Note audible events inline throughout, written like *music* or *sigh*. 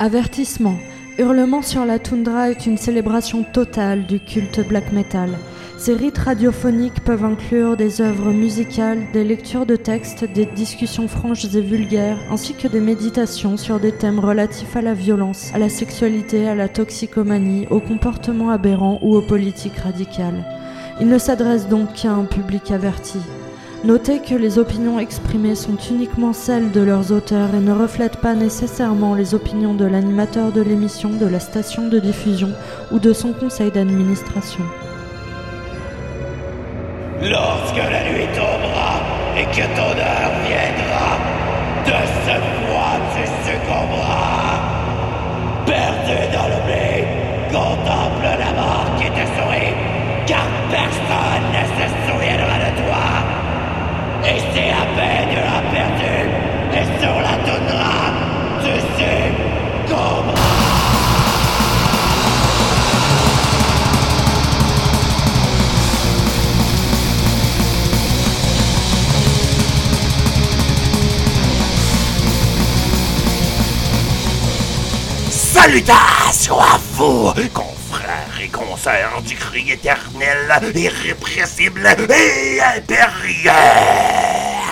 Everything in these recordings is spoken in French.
Avertissement. Hurlement sur la toundra est une célébration totale du culte black metal. Ces rites radiophoniques peuvent inclure des œuvres musicales, des lectures de textes, des discussions franches et vulgaires, ainsi que des méditations sur des thèmes relatifs à la violence, à la sexualité, à la toxicomanie, au comportement aberrant ou aux politiques radicales. Il ne s'adresse donc qu'à un public averti. Notez que les opinions exprimées sont uniquement celles de leurs auteurs et ne reflètent pas nécessairement les opinions de l'animateur de l'émission, de la station de diffusion ou de son conseil d'administration. Lorsque la nuit tombera et que ton heure viendra, de ce tu succomberas. Et c'est à peine la perdue, et sur la toundra, tu succomberas. Salutations à vous, confrères et consoeurs du cri éternel, irrépressible et impérieux.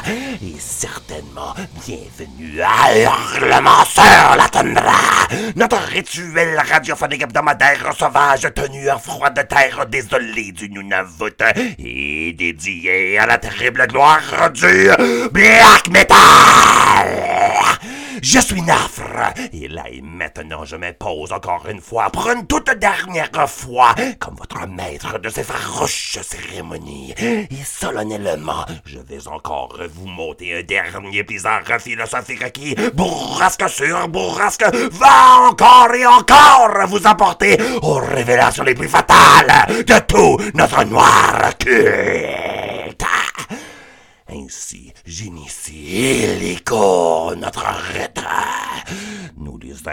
Et certainement, bienvenue à Hurlement sur la Tundra, notre rituel radiophonique hebdomadaire sauvage tenu en froid de terre désolée du Nunavut et dédié à la terrible gloire du Black Metal. Je suis Nafre, et là et maintenant je m'impose encore une fois, pour une toute dernière fois, comme votre maître de ces farouches cérémonies. Et solennellement, je vais encore vous monter un dernier bizarre philosophique qui, bourrasque sur bourrasque, va encore et encore vous apporter aux révélations les plus fatales de tout notre noir culte. Ainsi, j'initie illico notre retraite. Nous les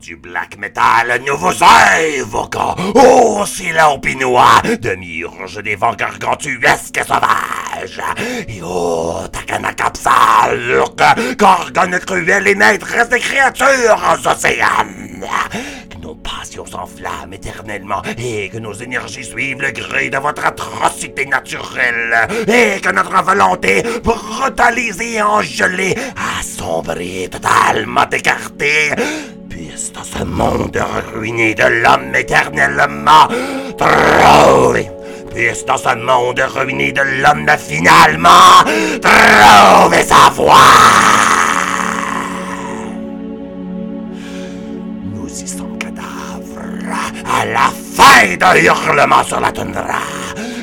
du black metal, nous vous invoquons au silence pinois, demi-urge des vents gargantuesques et sauvages. Et oh, takanakapsalk, gorgone cruelle et maîtresse des créatures aux passions s'enflamment éternellement et que nos énergies suivent le gré de votre atrocité naturelle et que notre volonté brutalisée et engelée, assombrie, totalement écartée, puisse dans ce monde ruiné de l'homme éternellement trouver. Puisse dans ce monde ruiné de l'homme finalement trouver sa voie. La fin de hurlement sur la toundra.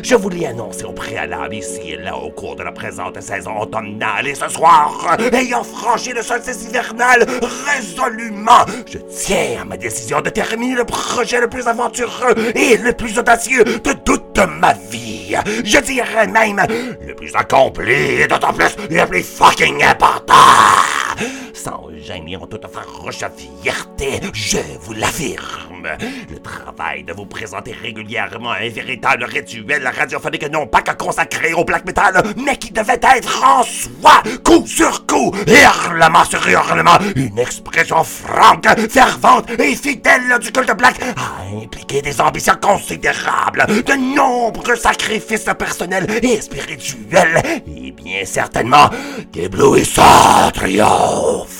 Je vous l'ai annoncé au préalable ici et là au cours de la présente saison automnale et ce soir, ayant franchi le solstice hivernal résolument, je tiens à ma décision de terminer le projet le plus aventureux et le plus audacieux de toute ma vie. Je dirais même le plus accompli et d'autant plus le plus fucking important. Sans gêne et en toute farouche fierté, je vous l'affirme. Le travail de vous présenter régulièrement un véritable rituel radiophonique non pas que consacré au black metal, mais qui devait être en soi, coup sur coup, hurlement sur hurlement, une expression franque, fervente et fidèle du culte black a impliqué des ambitions considérables, de nombreux sacrifices personnels et spirituels, et bien certainement d'éblouissants triomphes.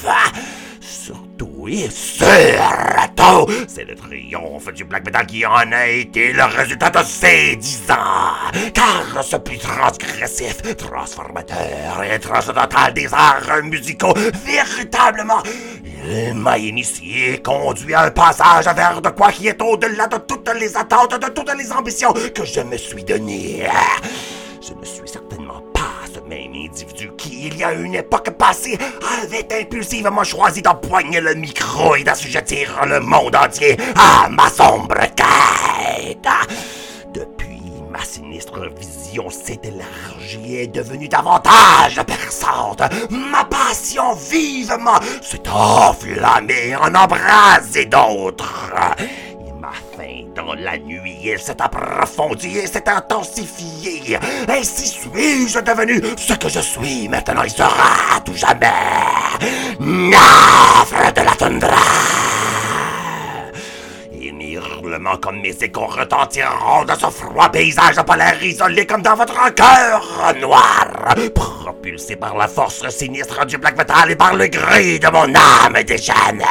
Surtout et surtout, c'est le triomphe du black metal qui en a été le résultat de ces dix ans. Car ce plus transgressif, transformateur et transcendantal des arts musicaux, véritablement, il m'a initié, conduit à un passage vers de quoi qui est au-delà de toutes les attentes, de toutes les ambitions que je me suis donné. Je ne suis même individu qui, il y a une époque passée, avait impulsivement choisi d'empoigner le micro et d'assujettir le monde entier à ma sombre quête. Depuis, ma sinistre vision s'est élargie et devenue davantage perçante. Ma passion vivement s'est enflammée en embrasé d'autres. Et ma faim dans la nuit, elle s'est approfondie et s'est intensifiée. Ainsi suis-je devenu ce que je suis maintenant et sera tout jamais. Nafre de la toundra. hurlements comme mes échos retentiront dans ce froid paysage polaire isolé comme dans votre cœur noir, propulsé par la force sinistre du black metal et par le gris de mon âme déchaînée.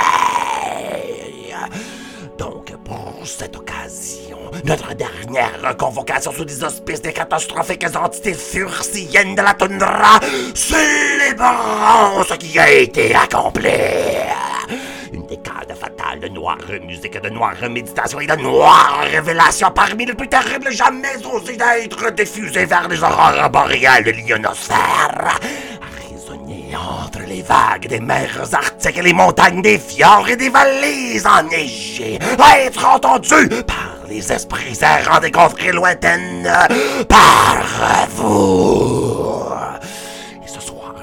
Cette occasion, notre dernière convocation sous les auspices des catastrophiques entités furciennes de la toundra, célébrons ce qui a été accompli. Une décade fatale de noire musique, de noire méditation et de noire révélation parmi les plus terribles jamais osés d'être diffusés vers les aurores boréales de l'ionosphère. Entre les vagues des mers arctiques et les montagnes des fjords et des vallées enneigées. Être entendu par les esprits errants des contrées lointaines, par vous. Et ce soir,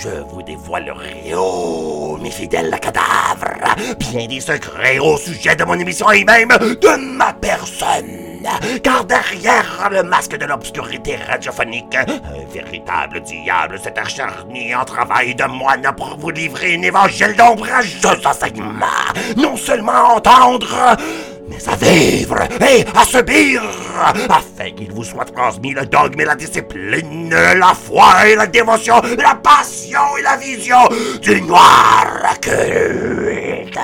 je vous dévoilerai, oh, mes fidèles cadavres, bien des secrets au sujet de mon émission et même de ma personne. Car derrière le masque de l'obscurité radiophonique, un véritable diable s'est acharné en travail de moine pour vous livrer un évangile d'ombrageux enseignements. Non seulement entendre, mais à vivre et à subir, afin qu'il vous soit transmis le dogme et la discipline, la foi et la dévotion, la passion et la vision du noir culte.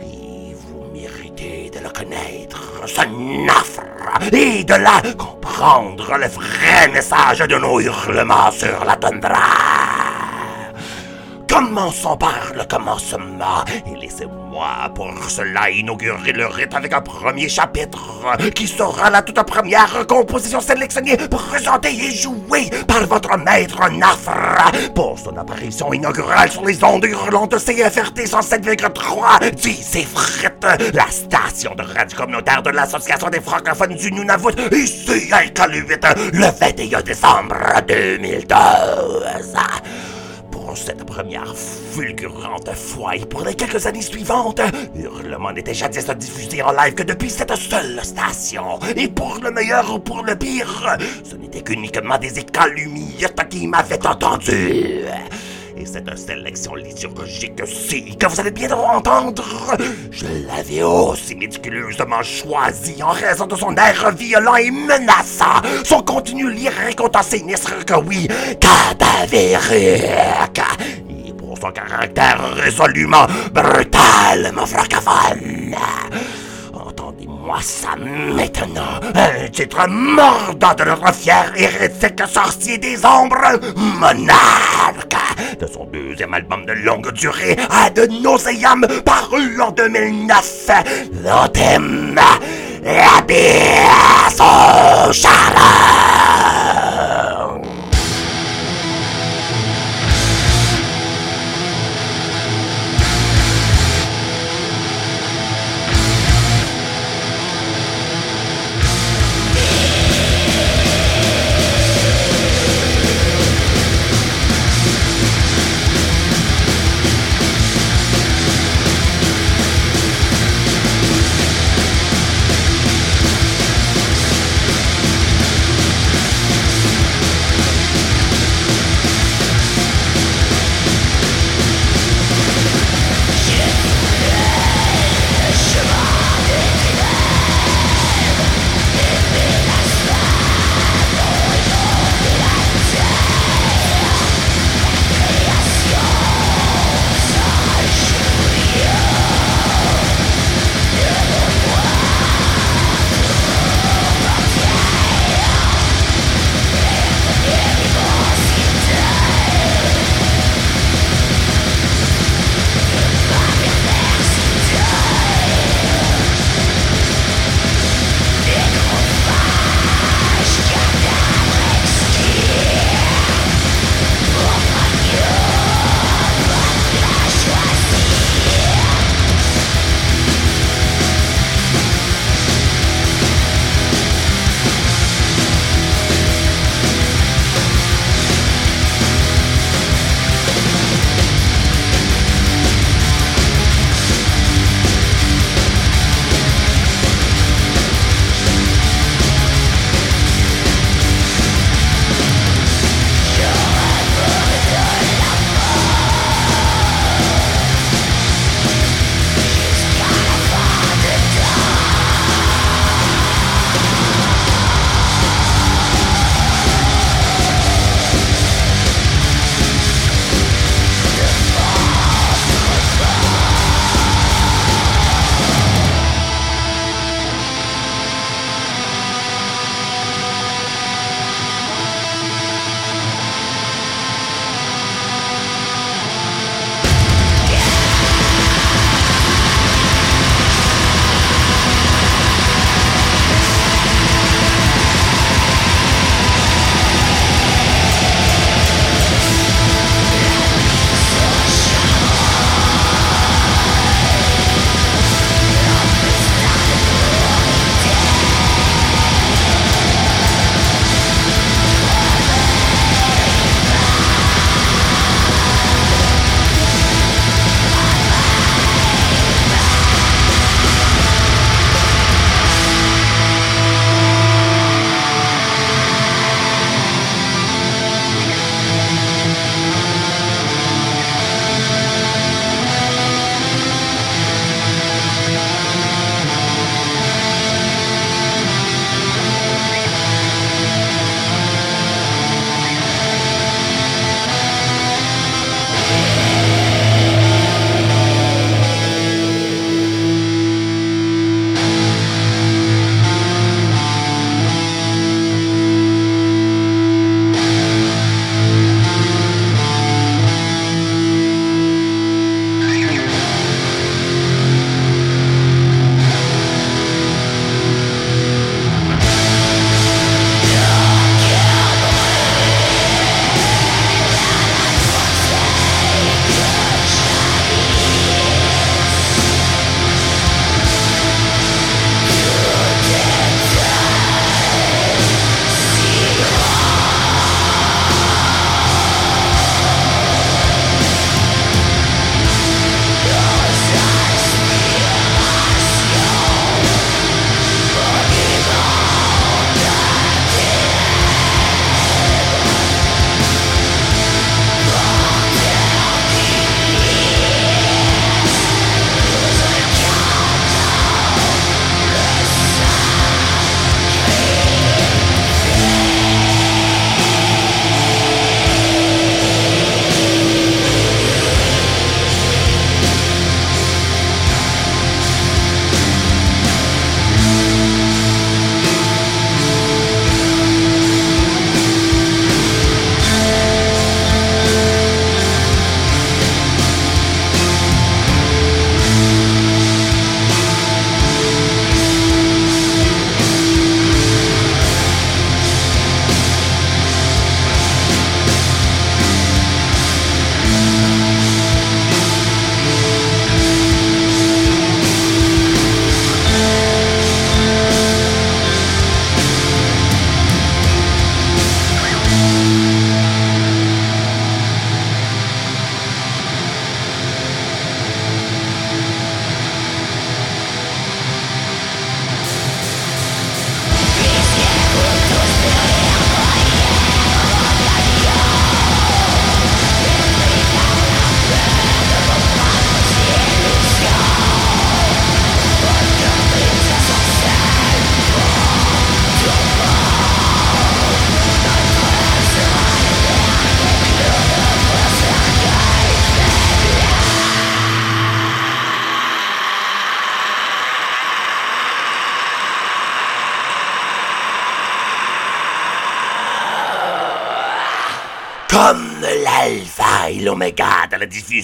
Et vous méritez de le connaître, ce nafre, et de la comprendre le vrai message de nos hurlements sur la tundra. Commençons par le commencement et laissez-moi pour cela inaugurer le rite avec un premier chapitre qui sera la toute première composition sélectionnée, présentée et jouée par votre maître Nafra. Pour son apparition inaugurale sur les ondes hurlantes CFRT 107,3 d'ici frites, la station de radio communautaire de l'Association des francophones du Nunavut, ici à Iqaluit, le 21 décembre 2012 pour cette première fulgurante fois et pour les quelques années suivantes, Hurlement n'était jadis diffusé en live que depuis cette seule station. Et pour le meilleur ou pour le pire, ce n'était qu'uniquement des écalumiettes qui m'avaient entendu. Et cette sélection liturgique-ci que vous allez bientôt entendre, je l'avais aussi méticuleusement choisie en raison de son air violent et menaçant, son contenu lyrique autant sinistre que oui, cadavérique, et pour son caractère résolument brutal, mon francophone. Entendez-moi ça maintenant. Un titre mordant de notre fier hérétique sorcier des ombres, Monarque, de son deuxième album de longue durée, à de paru en 2009. L'anthem, Abyss au charbon. l'alpha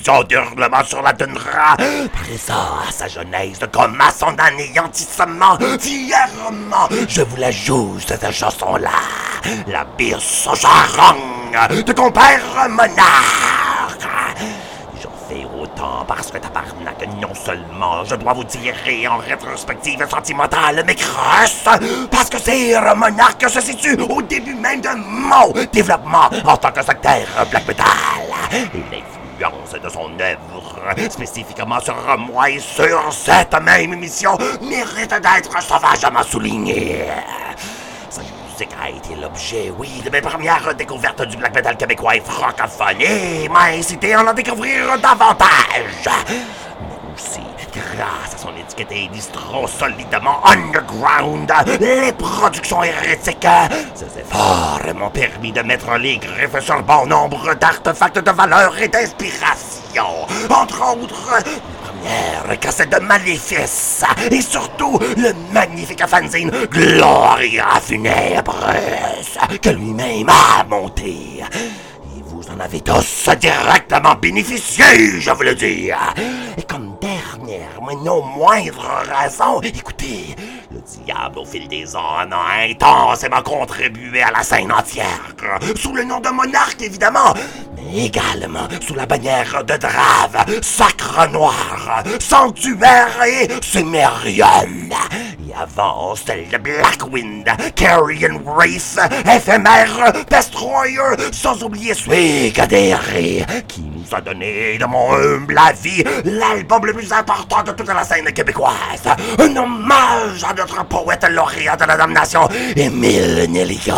diffusion d'hurlements sur la toundra. Présent à sa jeunesse comme à son anéantissement, fièrement, je vous la joue, cette chanson-là. La biche au charogne de compère monarque. J'en fais autant parce que tabarnak, non seulement je dois vous tirer en rétrospective sentimentale, mais crosse, parce que c'est monarque se situe au début même de mon développement en tant que secteur black metal. Son œuvre, spécifiquement sur moi et sur cette même émission, mérite d'être sauvagement soulignée. Sa musique a été l'objet, oui, de mes premières découvertes du black metal québécois et francophone et m'a incité à en découvrir davantage. Mais aussi, grâce à son étiquette distro solidement underground, les productions hérétiques, ces efforts m'ont permis de mettre les griffes sur bon nombre d'artefacts de valeur et d'inspiration. Entre autres, première cassette de Maléfice et surtout le magnifique fanzine Gloria Funebres que lui-même a monté. Et vous en avez tous directement bénéficié, je vous le dis. Et comme dernière, mais non moindre raison, écoutez, le diable au fil des ans a intensément contribué à la scène entière, sous le nom de monarque évidemment, mais également sous la bannière de Drave, Sacre Noir, Sanctuaire et Sumerium. Et avant, celle de Blackwind, Carrion Wraith, Éphémère, Destroyer, sans oublier Suigadere, qui nous a donné, de mon humble avis, l'album le plus important de toute la scène québécoise. Un hommage à notre poète lauréat de la damnation, Émile Nelliga.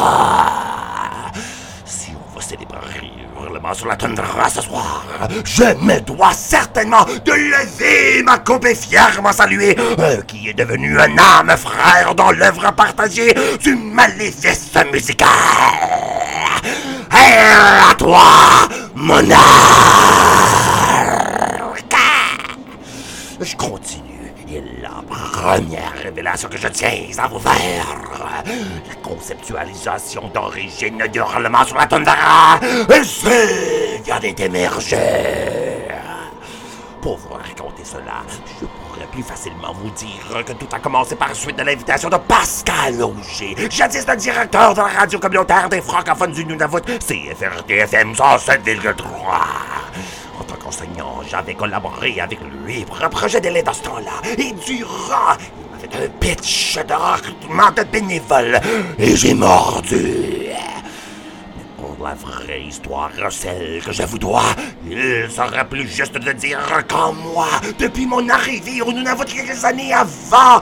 Si on veut célébrer sur la toundra ce soir, je me dois certainement de lever ma coupe et fièrement saluer un qui est devenu un âme frère dans l'œuvre partagée du maléfice musical. Et à toi, monarque! Je continue. Et la première révélation que je tiens à vous faire, la conceptualisation d'origine du hurlement sur la toundra, c'est vient d'émerger. Pour vous raconter cela, je plus facilement vous dire que tout a commencé par suite de l'invitation de Pascal Auger, jadis le directeur de la radio communautaire des francophones du Nunavut, CFRTFM 107,3. En tant qu'enseignant, j'avais collaboré avec lui pour un projet d'élève dans ce temps-là. Et durant, il m'avait un pitch de recrutement de bénévoles. Et j'ai mordu. La vraie histoire, celle que je vous dois, il serait plus juste de dire qu'en moi, depuis mon arrivée au Nunavut quelques années avant,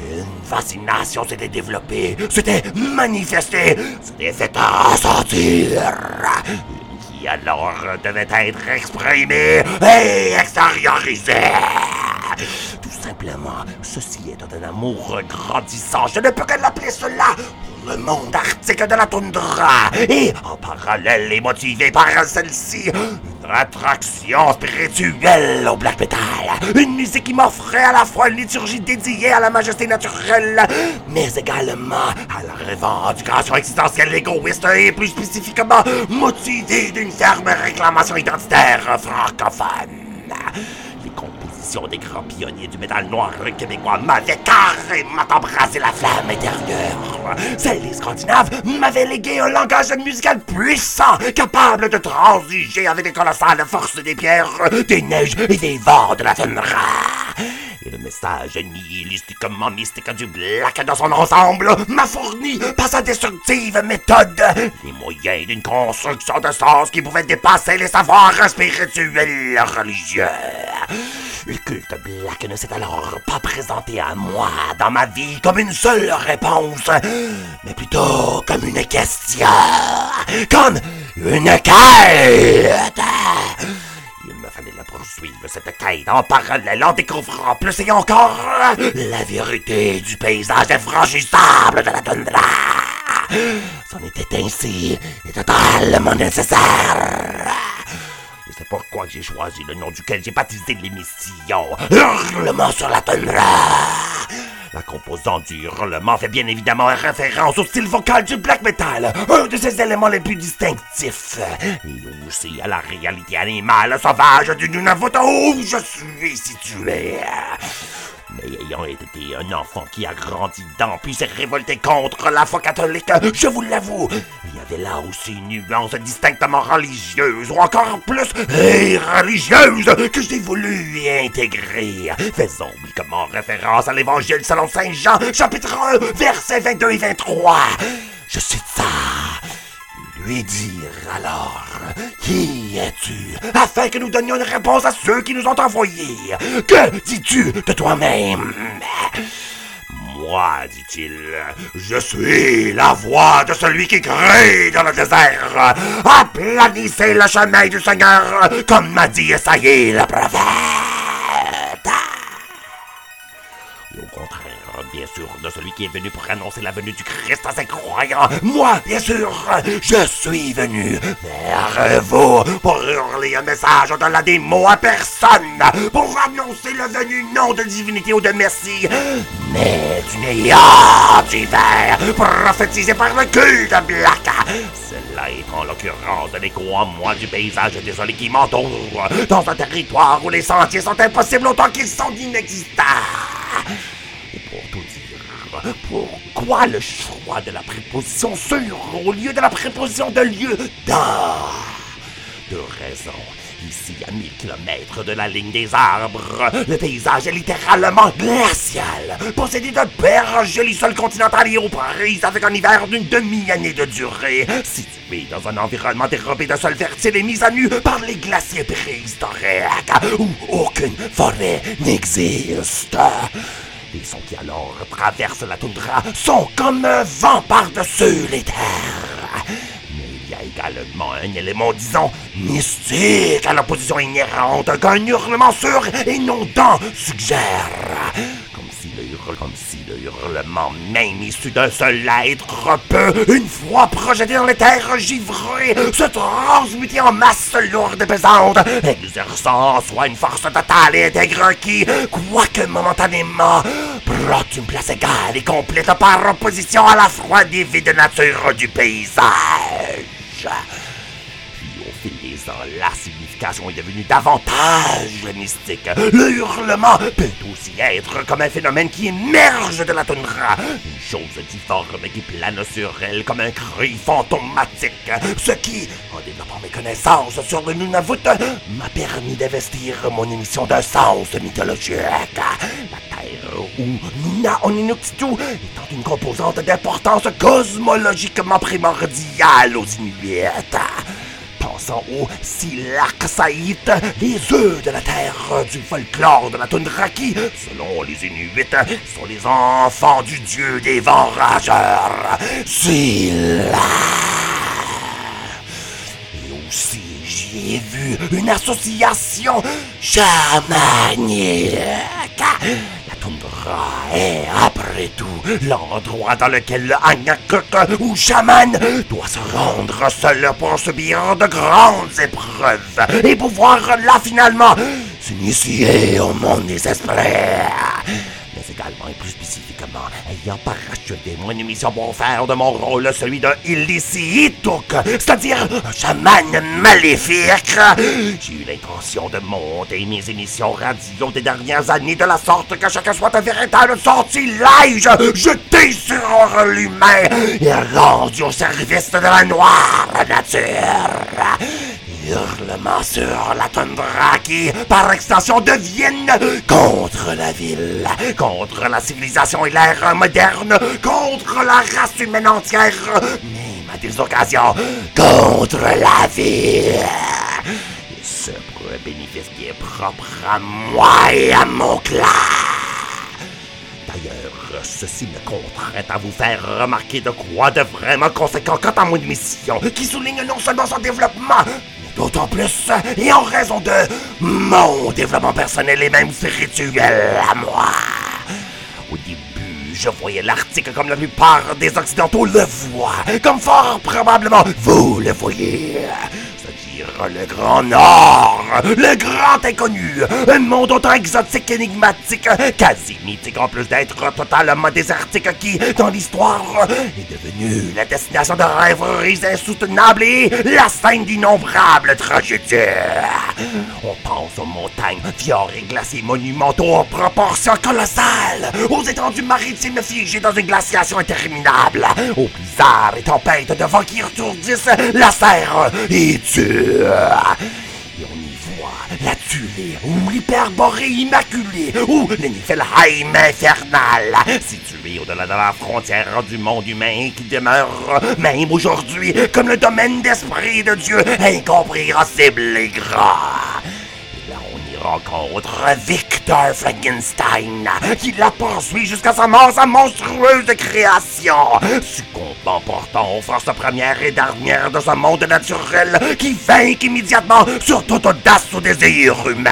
une fascination s'était développée, s'était manifestée, s'était fait ressentir. Qui alors devait être exprimée et extériorisée. Tout simplement, ceci est un amour grandissant. Je ne peux que l'appeler cela le monde arctique de la toundra. Et en parallèle et motivé par celle-ci, une attraction spirituelle au black metal. Une musique qui m'offrait à la fois une liturgie dédiée à la majesté naturelle, mais également à la revendication existentielle égoïste et plus spécifiquement motivée d'une ferme réclamation identitaire francophone. Des grands pionniers du métal noir québécois m'avaient carrément embrassé la flamme intérieure. Celles Scandinaves m'avaient légué un langage musical puissant, capable de transiger avec les colossales forces des pierres, des neiges et des vents de la toundra. Le message nihilistiquement mystique du Black dans son ensemble m'a fourni par sa destructive méthode les moyens d'une construction de sens qui pouvait dépasser les savoirs spirituels religieux. Le culte Black ne s'est alors pas présenté à moi dans ma vie comme une seule réponse, mais plutôt comme une question, comme une quête. Poursuivre, cette quête, en parallèle, en découvrant plus et encore la vérité du paysage infranchissable de la toundra. C'en était ainsi et totalement nécessaire. Pourquoi j'ai choisi le nom duquel j'ai baptisé l'émission Hurlement sur la toundra. La composante du hurlement fait bien évidemment référence au style vocal du black metal, un de ses éléments les plus distinctifs, et aussi à la réalité animale sauvage du Nunavut où je suis situé. Mais ayant été un enfant qui a grandi dans puis s'est révolté contre la foi catholique, je vous l'avoue, il y avait là aussi une nuance distinctement religieuse, ou encore plus religieuse, que j'ai voulu y intégrer, faisant obliquement référence à l'évangile selon Saint Jean, chapitre 1, versets 22 et 23. Je cite ça lui dire alors Qui es-tu afin que nous donnions une réponse à ceux qui nous ont envoyés? Que dis-tu de toi-même? Moi, dit-il, je suis la voix de celui qui crie dans le désert. Aplanissez le chemin du Seigneur, comme m'a dit Esaïe le prophète. Bien sûr, de celui qui est venu pour annoncer la venue du Christ à ses croyants. Moi, bien sûr, je suis venu vers vous pour hurler un message au-delà des mots à personne, pour annoncer le venu non de divinité ou de Messie, mais du néant divers, prophétisé par le culte Black. Cela est en l'occurrence l'écho en moi du paysage désolé qui m'entoure, dans un territoire où les sentiers sont impossibles autant qu'ils sont inexistants. Pourquoi le choix de la préposition sur au lieu de la préposition de lieu dans Deux raisons. Ici, à 1000 km de la ligne des arbres, le paysage est littéralement glacial, possédé de berges sol continental et aux prises avec un hiver d'une demi-année de durée, situé dans un environnement dérobé de sol fertile et mis à nu par les glaciers préhistoriques, où aucune forêt n'existe. Qui alors traversent la toundra sont comme un vent par-dessus les terres. Mais il y a également un élément, disons, mystique à la position inhérente qu'un hurlement sûr et non suggère. Comme si le hurlement même issu d'un seul être peut, une fois projeté dans les terres givrées, se transmuter en masse lourde et pesante, exerçant en soi une force totale et intègre qui, quoique momentanément, prend une place égale et complète par opposition à la froide et vide nature du paysage. Puis au fil des la signification est devenue davantage mystique. Le hurlement peut aussi être comme un phénomène qui émerge de la toundra, une chose difforme qui plane sur elle comme un cri fantomatique, ce qui, en développant mes connaissances sur le Nunavut, m'a permis d'investir mon émission d'un sens mythologique. La terre ou Nuna Oninuxitu étant une composante d'importance cosmologiquement primordiale aux Inuits. Pensant au Silaksaït, les œufs de la terre du folklore de la toundra qui, selon les Inuits, sont les enfants du dieu des vents rageurs, Sila. Et aussi, j'y ai vu une association chamanique. Est, après tout, l'endroit dans lequel le ou chaman doit se rendre seul pour subir de grandes épreuves et pouvoir là finalement s'initier au monde des esprits. Spécifiquement, ayant parachevé mon émission pour faire de mon rôle celui d'un Illiciituk, c'est-à-dire un chaman maléfique, j'ai eu l'intention de monter mes émissions radio des dernières années de la sorte que chacun soit un véritable sortilège jeté sur l'humain et rendu au service de la noire nature hurlements sur la toundra qui, par extension, deviennent contre la ville, contre la civilisation et l'ère moderne, contre la race humaine entière, même à des occasions, contre la vie. Et ce pour un bénéfice qui est propre à moi et à mon clan. D'ailleurs, ceci me contraint à vous faire remarquer de quoi de vraiment conséquent quant à mon émission, qui souligne non seulement son développement, d'autant plus, et en raison de mon développement personnel et même spirituel à moi. Au début, je voyais l'article comme la plupart des Occidentaux le voient, comme fort probablement vous le voyez. Le Grand Nord, le Grand Inconnu, un monde autant exotique qu'énigmatique, quasi mythique en plus d'être totalement désertique qui, dans l'histoire, est devenu la destination de rêveries insoutenables et la scène d'innombrables tragédies. On pense aux montagnes, fjords et glaciers monumentaux en proportions colossales, aux étendues maritimes figées dans une glaciation interminable, aux blizzards et tempêtes de vent qui retourdissent la serre et tuent. Et on y voit la Tulée, ou l'hyperborée immaculée, ou le Niflheim infernal, situé au-delà de la frontière du monde humain qui demeure, même aujourd'hui, comme le domaine d'esprit de Dieu incompréhensible et y rencontre Victor Frankenstein, qui la poursuit jusqu'à sa mort, sa monstrueuse création, pourtant aux forces premières et dernières de ce monde naturel qui vainque immédiatement sur toute audace ou désir humain.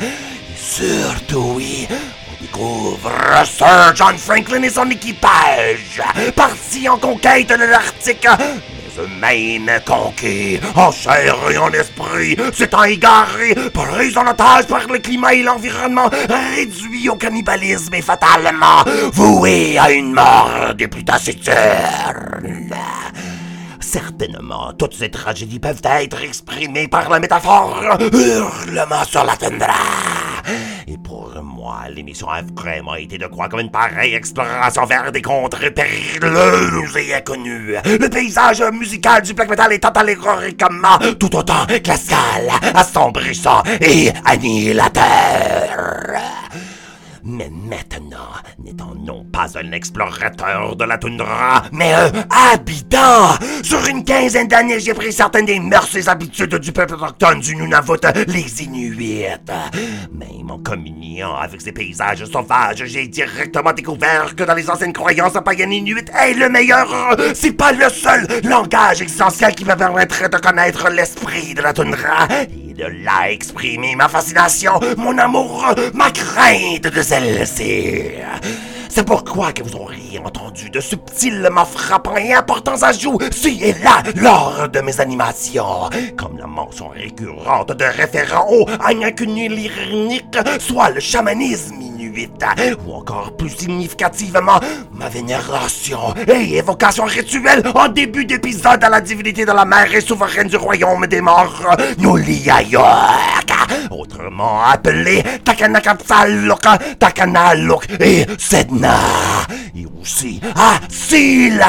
Et surtout, oui, on découvre Sir John Franklin et son équipage, partis en conquête de l'Arctique, mais eux-mêmes conquis, en chair et en esprit, s'étant égarés, pris en otage par le climat et l'environnement, réduits au cannibalisme et fatalement voués à une mort des plus. Certainement, toutes ces tragédies peuvent être exprimées par la métaphore hurlement sur la toundra. Et pour moi, l'émission a vraiment été de croire comme une pareille exploration vers des contrées périlleuses et inconnues. Le paysage musical du black metal est allégoriquement tout autant glacial, assombrissant et annihilateur. Mais maintenant, n'étant non pas un explorateur de la toundra, mais un habitant, sur une quinzaine d'années, j'ai pris certaines des mœurs et habitudes du peuple autochtone du Nunavut, les Inuits. Même en communiant avec ces paysages sauvages, j'ai directement découvert que dans les anciennes croyances païennes inuites, est le meilleur, c'est pas le seul langage essentiel qui me permettrait de connaître l'esprit de la toundra de là exprimer ma fascination, mon amour, ma crainte de celle-ci. C'est pourquoi que vous auriez entendu de subtilement frappants et importants ajouts ci et là lors de mes animations, comme la mention récurrente de référents au Anyakunilirnik, soit le chamanisme ou encore plus significativement, ma vénération et évocation rituelle en début d'épisode à la divinité de la mer et souveraine du royaume des morts, Nuliayok, autrement appelé Takanakapsalok, Takanalok et Sedna. Et aussi à Sila,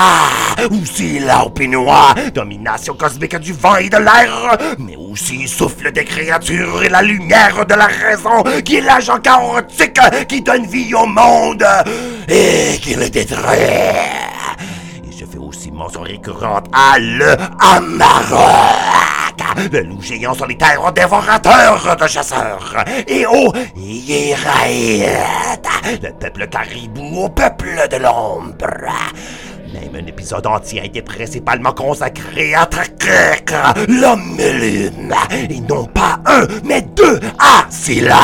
ou Sila au Pinois, domination cosmique du vent et de l'air, mais aussi souffle des créatures et la lumière de la raison, qui est l'agent chaotique qui donne vie au monde et qui le détruit. Et je fais aussi mention récurrente à le Amarok, le loup géant solitaire dévorateur de chasseurs, et au Yéraït, le peuple caribou au peuple de l'ombre. Même un épisode entier a été principalement consacré à Trakek, l'homme lune, et non pas un, mais deux Asila,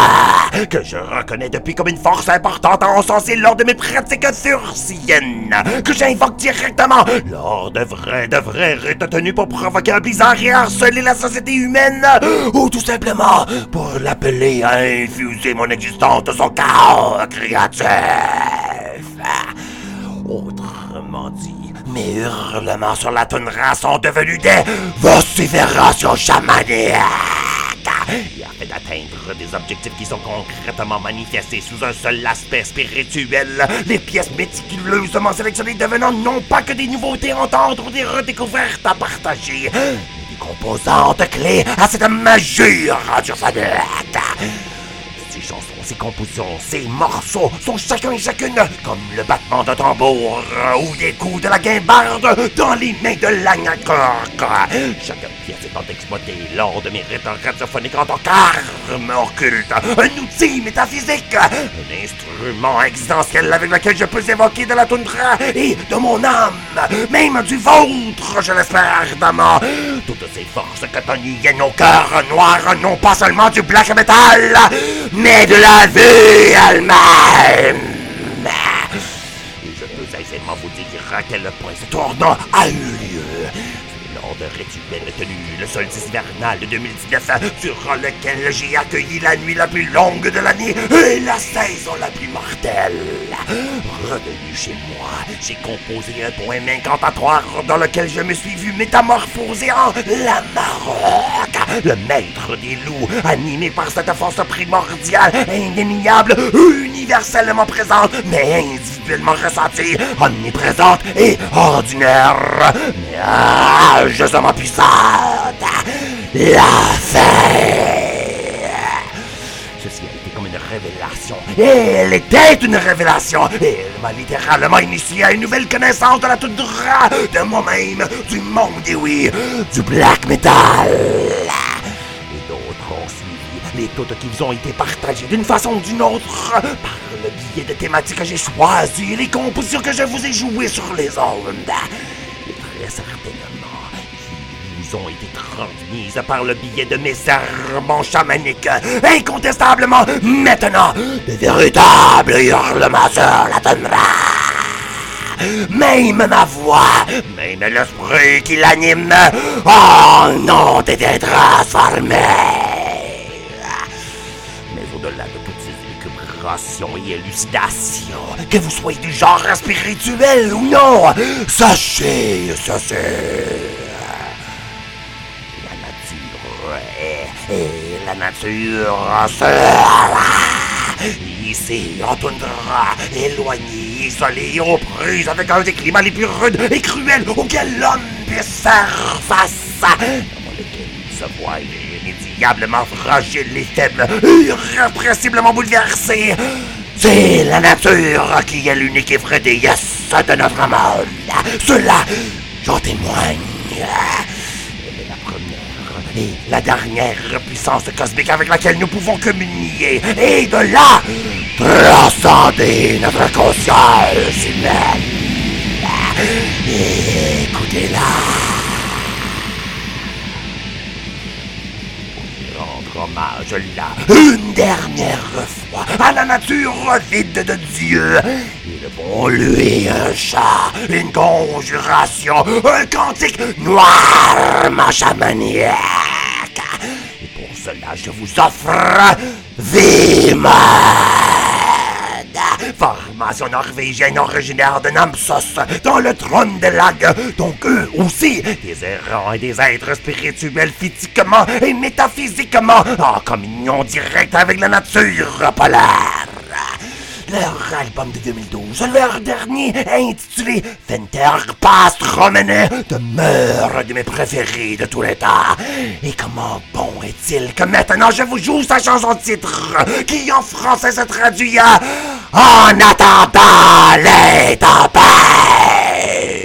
que je reconnais depuis comme une force importante à encenser lors de mes pratiques sursiennes, que j'invoque directement lors de vrais, de vrais rites tenus pour provoquer un blizzard et harceler la société humaine, ou tout simplement pour l'appeler à infuser mon existence de son chaos créatif. Autrement dit, mes hurlements sur la toundra sont devenus des vociférations chamaniques. Et afin d'atteindre des objectifs qui sont concrètement manifestés sous un seul aspect spirituel, les pièces méticuleusement sélectionnées devenant non pas que des nouveautés à entendre ou des redécouvertes à partager, mais des composantes clés à cette magie radiophonique. Ces chansons, ces compositions, ces morceaux sont chacun et chacune comme le battement d'un tambour ou des coups de la guimbarde dans les mains de l'agnacorque. Chaque pièce étant exploitée lors de mes rites radiophoniques en tant qu'arme occulte, un outil métaphysique, un instrument existentiel avec lequel je peux évoquer de la toundra et de mon âme, même du vôtre, je l'espère ardemment. Toutes ces forces que toniennent nos cœurs noirs, non pas seulement du black metal, mais de la vie elle-même. Je peux aisément vous dire à quel point ce tournant a eu lieu. De rituel tenu le solstice hivernal de 2019, durant lequel j'ai accueilli la nuit la plus longue de l'année et la saison la plus mortelle. Revenu chez moi, j'ai composé un poème incantatoire dans lequel je me suis vu métamorphoser en la Maroc, le maître des loups, animé par cette force primordiale, indéniable, universellement présente, mais individuellement ressentie, omniprésente et ordinaire, mais âgeusement puissante. La fin. Ceci a été comme une révélation. Et elle était une révélation. Elle m'a littéralement initié à une nouvelle connaissance de la toundra, de moi-même, du monde, et oui, du black metal. Les toutes qui vous ont été partagées d'une façon ou d'une autre par le biais de thématiques que j'ai choisies, les compositions que je vous ai jouées sur les ondes. Et très certainement, qui vous ont été transmises par le biais de mes serments chamaniques. Incontestablement, maintenant, de véritables hurlements sur la toundra. Même ma voix, même l'esprit qui l'anime, en ont été transformés. Et élucidations, que vous soyez du genre spirituel ou non, sachez ceci. La nature est, et la nature sera. Ici, en toundra, éloigné, isolé, aux prises avec un des climats les plus rudes et cruels auxquels l'homme puisse faire face. Dans lequel il se voit fragile et faible, irrépressiblement bouleversé. C'est la nature qui est l'unique et vraie déesse de notre monde. Cela, j'en témoigne. La première et la dernière puissance cosmique avec laquelle nous pouvons communier. Et de là, transcender notre conscience humaine. Écoutez-la. Rendre hommage là, une dernière fois, à la nature vide de Dieu. Ils vont lui un chat, une conjuration, un cantique noirement chamaniaque. Et pour cela, je vous offre Vimod, formation norvégienne originaire de Namsos, dans le trône de Lag, donc eux aussi, des errants et des êtres spirituels physiquement et métaphysiquement en communion directe avec la nature polaire. Leur album de 2012, leur dernier, intitulé Fenter Past Romane, demeure de mes préférés de tous les temps. Et comment bon est-il que maintenant je vous joue sa chanson titre, qui en français se traduit à En attendant les tempêtes?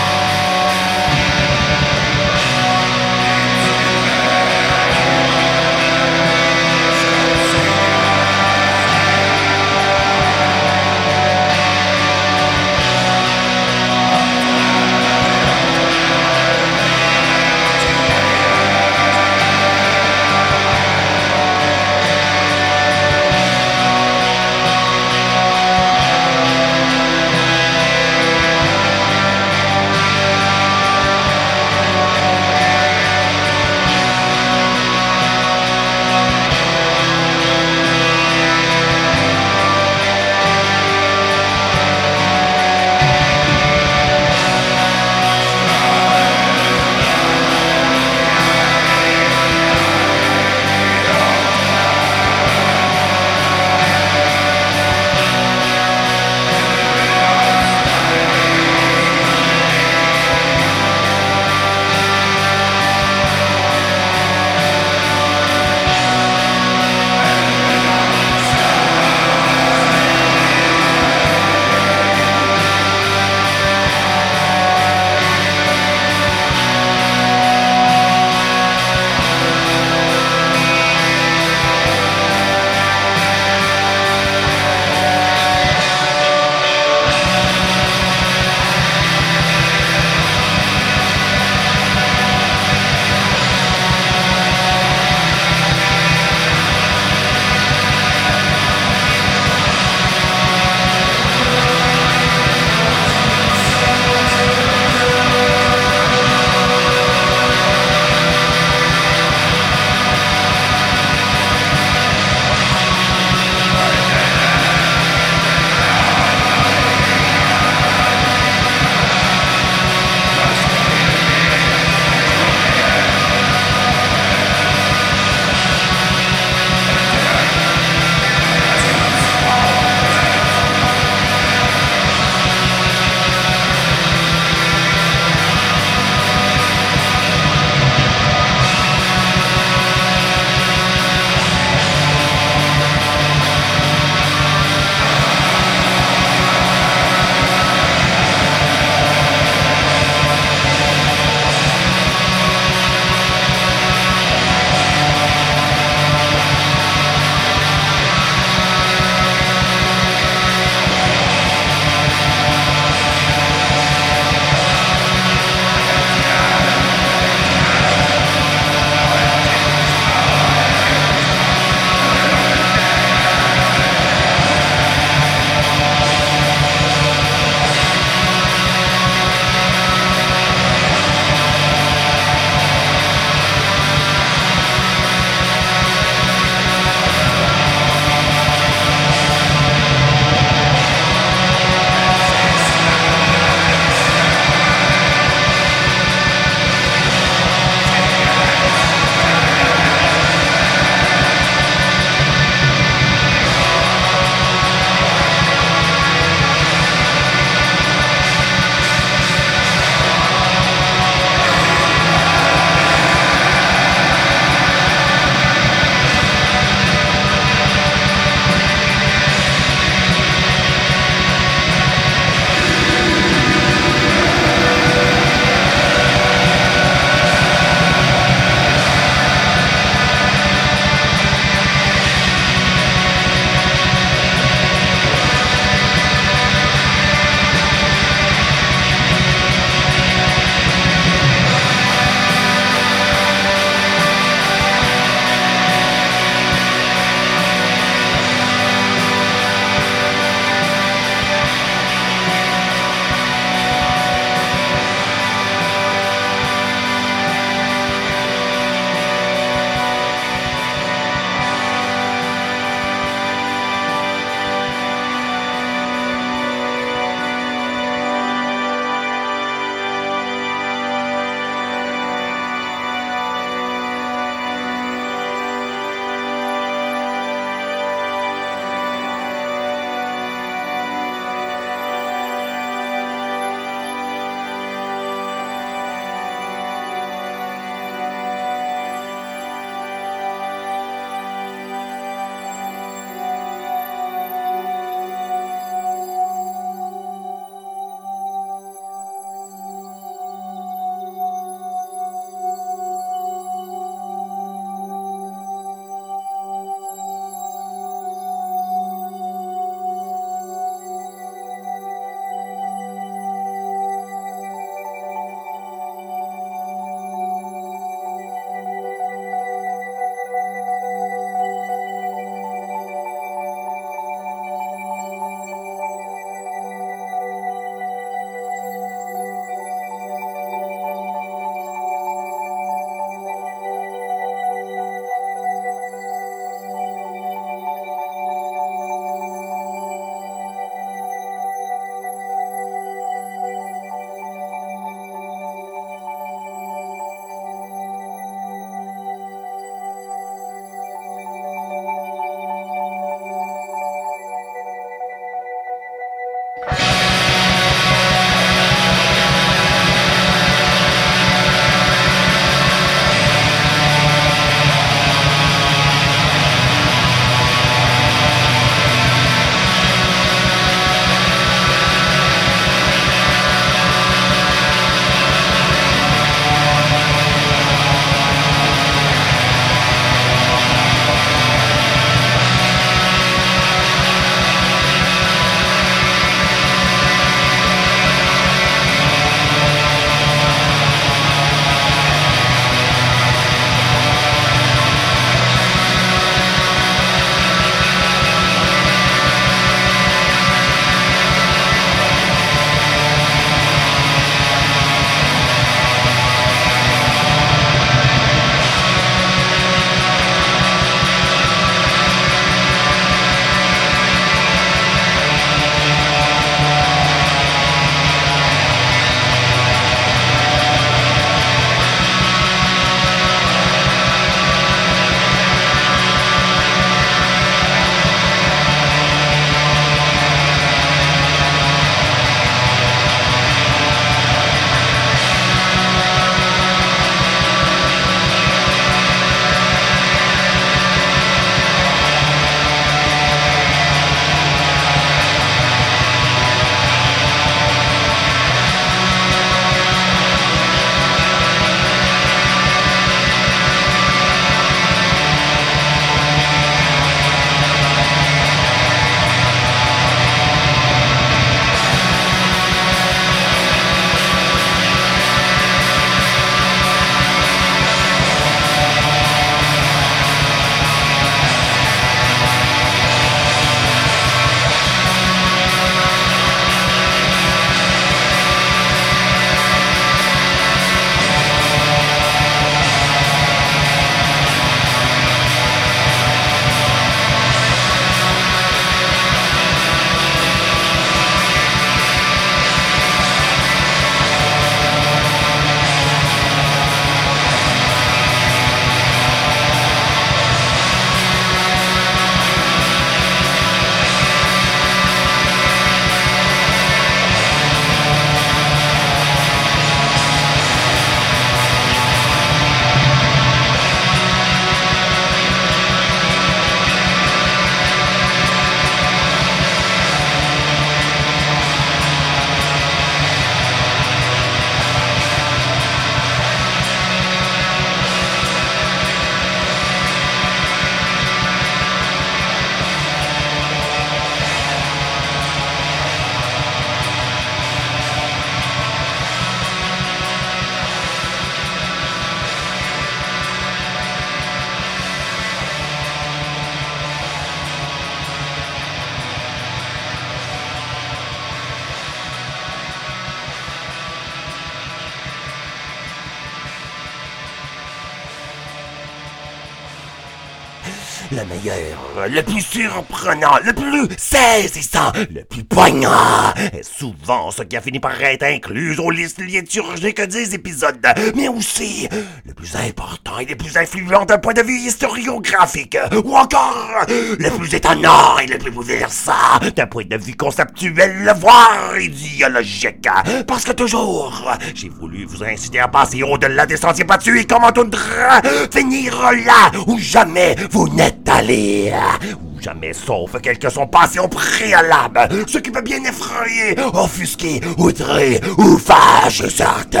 Le plus surprenant, le plus saisissant, le plus poignant, est souvent ce qui a fini par être inclus aux listes liturgiques des épisodes, mais aussi le plus important et le plus influent d'un point de vue historiographique, ou encore le plus étonnant et le plus bouleversant d'un point de vue conceptuel, voire idéologique. Parce que toujours, j'ai voulu vous inciter à passer au-delà des sentiers battus et comment toundra finir là où jamais vous n'êtes allé. Où jamais, sauf quelques sont passés au préalable, ce qui peut bien effrayer, offusquer, outrer ou fâcher certains.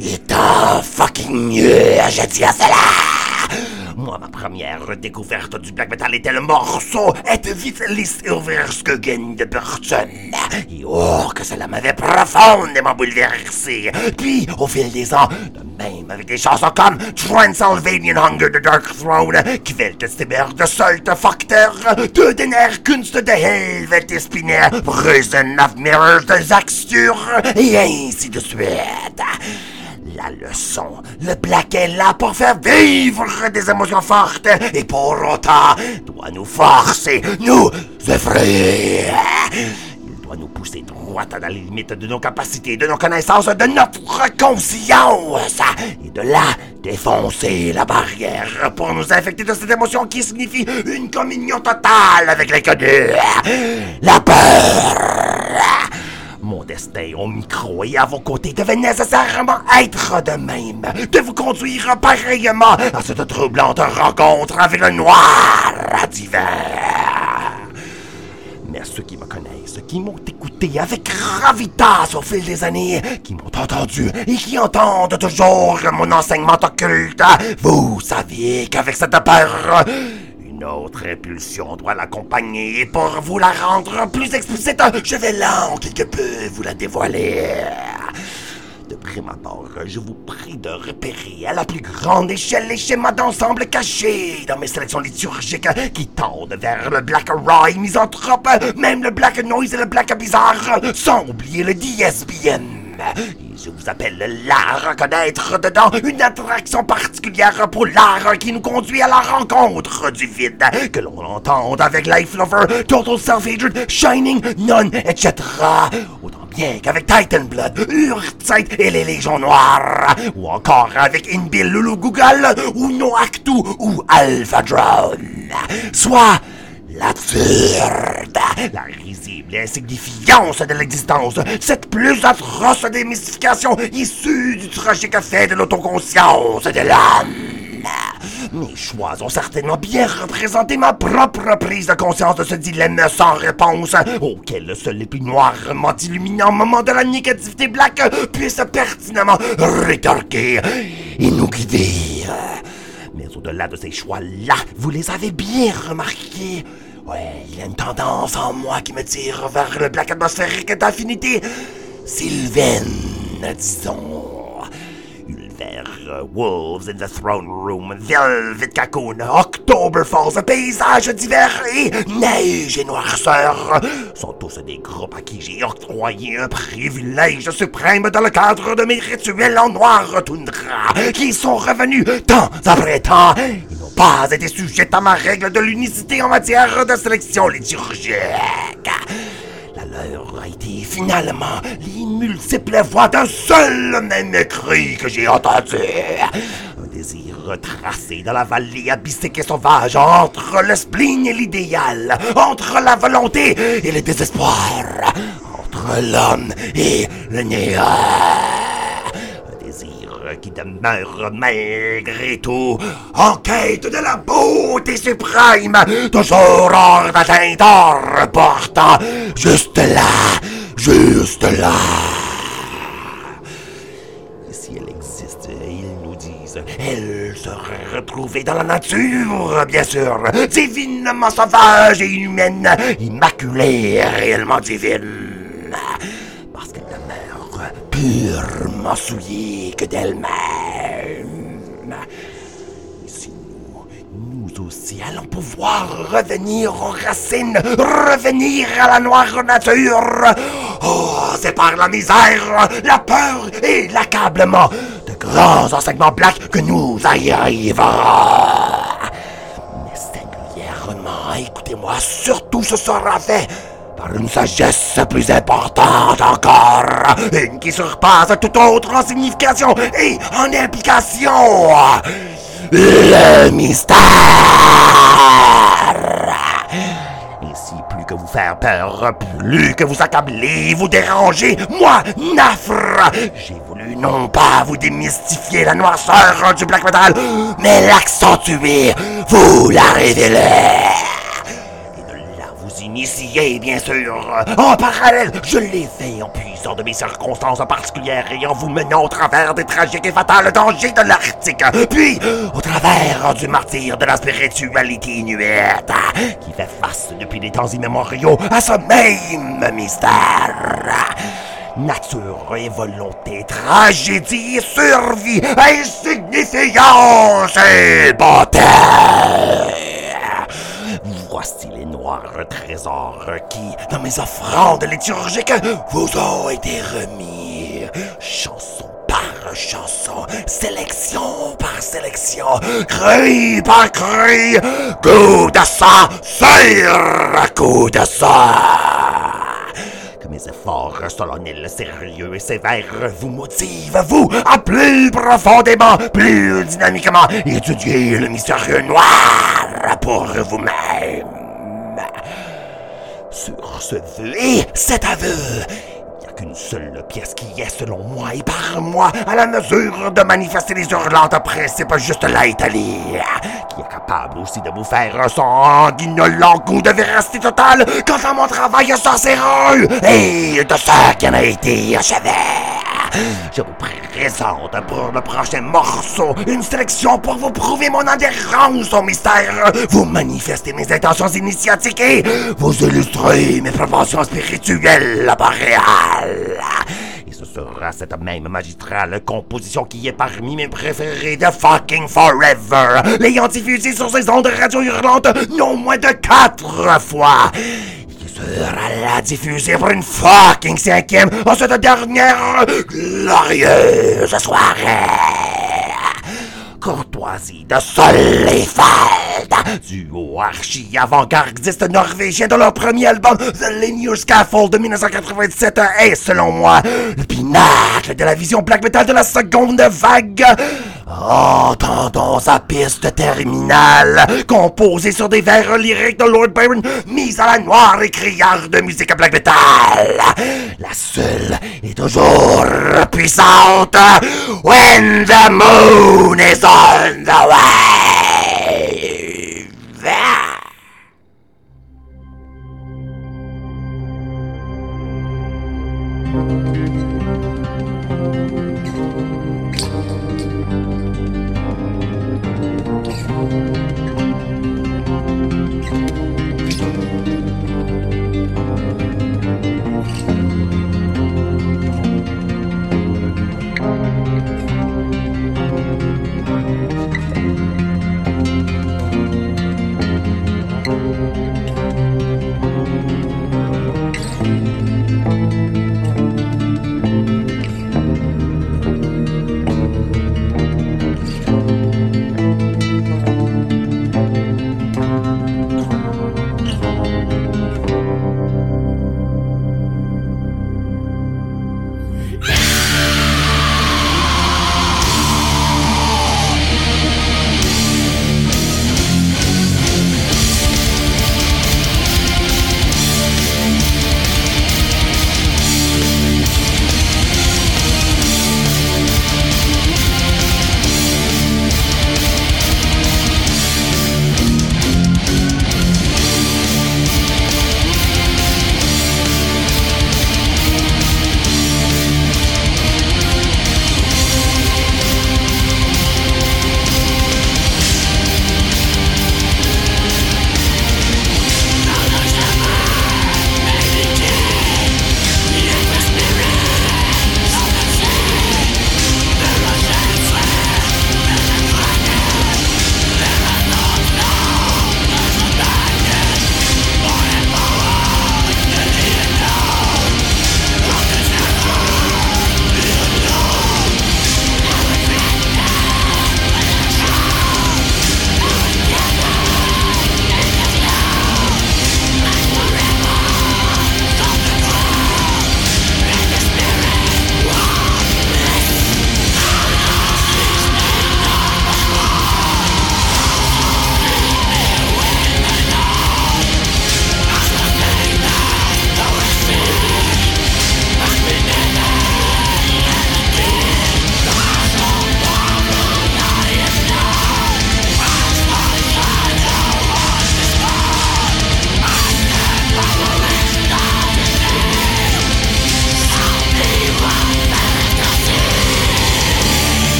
Et tant fucking mieux, je dis à cela. Moi, ma première découverte du black metal était le morceau Et vite Overskuggen de Burton. Et oh, que cela m'avait profondément bouleversé. Puis, au fil des ans, de même avec des chansons comme Transylvanian Hunger de Dark Throne, Kveltestimmer de Solte Factor, De Dener Kunst de Helvete Spinner, Prison of Mirrors de Zaxtur, et ainsi de suite la leçon. Le Black est là pour faire vivre des émotions fortes et pour autant doit nous forcer, nous effrayer. Il doit nous pousser droit à la limite de nos capacités, de nos connaissances, de notre conscience et de là défoncer la barrière pour nous infecter de cette émotion qui signifie une communion totale avec l'inconnu. La peur. Mon destin au micro et à vos côtés devait nécessairement être de même, de vous conduire pareillement à cette troublante rencontre avec le noir d'hiver. Mais ceux qui me connaissent, qui m'ont écouté avec gravitas au fil des années, qui m'ont entendu et qui entendent toujours mon enseignement occulte, vous saviez qu'avec cette peur, notre impulsion doit l'accompagner et pour vous la rendre plus explicite, je vais là en quelque peu vous la dévoiler. De prime abord, je vous prie de repérer à la plus grande échelle les schémas d'ensemble cachés dans mes sélections liturgiques qui tendent vers le Black Rye misanthrope, même le Black Noise et le Black Bizarre, sans oublier le DSBM. Je vous appelle l'art à reconnaître dedans une attraction particulière pour l'art qui nous conduit à la rencontre du vide, que l'on entende avec Life Lover, Total Self-Hatred, Shining, None, etc. Autant bien qu'avec Titan Blood, Urtzeit et les Légions Noires, ou encore avec Inbil Lulu Google, ou Noactu, ou Alpha Drone. Soit l'absurde, la risible insignifiance de l'existence, cette plus atroce des mystifications issues du tragique fait de l'autoconscience de l'âme. Mes choix ont certainement bien représenté ma propre prise de conscience de ce dilemme sans réponse, auquel le seul plus noirement illuminant moment de la négativité black puisse pertinemment rétorquer et nous guider. Mais au-delà de ces choix-là, vous les avez bien remarqués, Ouais, il y a une tendance en moi qui me tire vers le black atmosphérique d'infinité sylvaine, disons. Ulver, Wolves in the Throne Room, Velvet Cocoon, October Falls, paysage d'hiver et neige et noirceur sont tous des groupes à qui j'ai octroyé un privilège suprême dans le cadre de mes rituels en noir toundra, qui sont revenus temps après temps pas été sujette à ma règle de l'unicité en matière de sélection liturgique. Été finalement les voix d'un seul même cri que j'ai entendu. Un désir tracé dans la vallée abyssique et sauvage entre le spleen et l'idéal, entre la volonté et le désespoir, entre l'homme et le néant qui demeure malgré tout. En quête de la beauté suprême, toujours hors d'atteinte, hors portant, juste là, juste là. Et si elle existe, ils nous disent, elle serait retrouvée dans la nature, bien sûr, divinement sauvage et inhumaine, immaculée, réellement divine purement souillée que d'elle-même. Et si nous, nous aussi allons pouvoir revenir aux racines, revenir à la noire nature, oh, c'est par la misère, la peur et l'accablement de grands enseignements blacks que nous y arriverons. écoutez-moi, surtout ce sera fait par une sagesse plus importante encore, une qui surpasse toute autre en signification et en implication. Le mystère. Ici, plus que vous faire peur, plus que vous accabler, vous déranger, moi, Nafre, j'ai voulu non pas vous démystifier la noirceur du black metal, mais l'accentuer, vous la révéler initié, bien sûr. En parallèle, je l'ai fait en puisant de mes circonstances particulières et en vous menant au travers des tragiques et fatales dangers de l'Arctique, puis au travers du martyr de la spiritualité inuite, qui fait face depuis des temps immémoriaux à ce même mystère. Nature et volonté, tragédie et survie, insignifiance et bonté. Voici les noirs trésors qui, dans mes offrandes liturgiques, vous ont été remis. Chanson par chanson, sélection par sélection, cri par cri, coup de sang efforts solennels, sérieux et sévères vous motivent, vous, à plus profondément, plus dynamiquement étudier le mystérieux noir pour vous-même. Sur ce vœu et cet aveu, qu'une seule pièce qui est, selon moi et par moi, à la mesure de manifester les hurlantes principes juste l'Italie, qui est capable aussi de vous faire un sanguinolent coup de véracité totale quant à mon travail sorcereux et de ce qui a été achevé. *gasps* Je vous présente pour le prochain morceau une sélection pour vous prouver mon adhérence au mystère, vous manifester mes intentions initiatiques et vous illustrer mes propensions spirituelles réel. Et ce sera cette même magistrale composition qui est parmi mes préférés de fucking forever, l'ayant diffusé sur ces ondes radio hurlantes non moins de quatre fois sera la diffuser pour une fucking cinquième en cette dernière glorieuse soirée. Courtoisie de Solefeld, duo archi-avant-gardiste norvégien de leur premier album The Linear Scaffold de 1997 est, selon moi, le pinacle de la vision black metal de la seconde vague. Entendons sa piste terminale, composée sur des vers lyriques de Lord Byron, mise à la noire et criarde de musique black metal. La seule est toujours puissante. When the moon is on the way.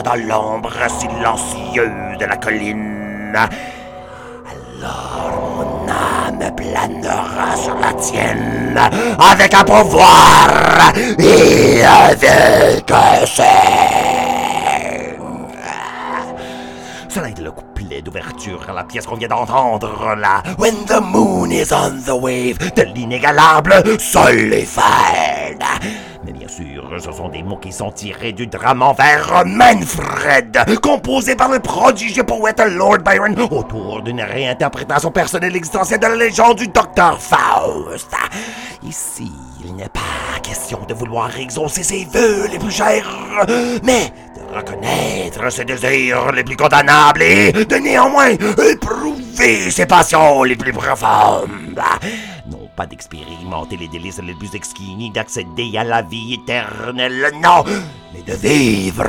Dans l'ombre silencieuse de la colline. Alors mon âme planera sur la tienne avec un pouvoir et avec un. Cela est le couplet d'ouverture à la pièce qu'on vient d'entendre là. When the moon is on the wave de l'inégalable Sol des mots qui sont tirés du drame en vers Manfred, composé par le prodigieux poète Lord Byron autour d'une réinterprétation personnelle existentielle de la légende du docteur Faust. Ici, il n'est pas question de vouloir exaucer ses vœux les plus chers, mais de reconnaître ses désirs les plus condamnables et de néanmoins éprouver ses passions les plus profondes. Pas d'expérimenter les délices les plus exquis, ni d'accéder à la vie éternelle, non, mais de vivre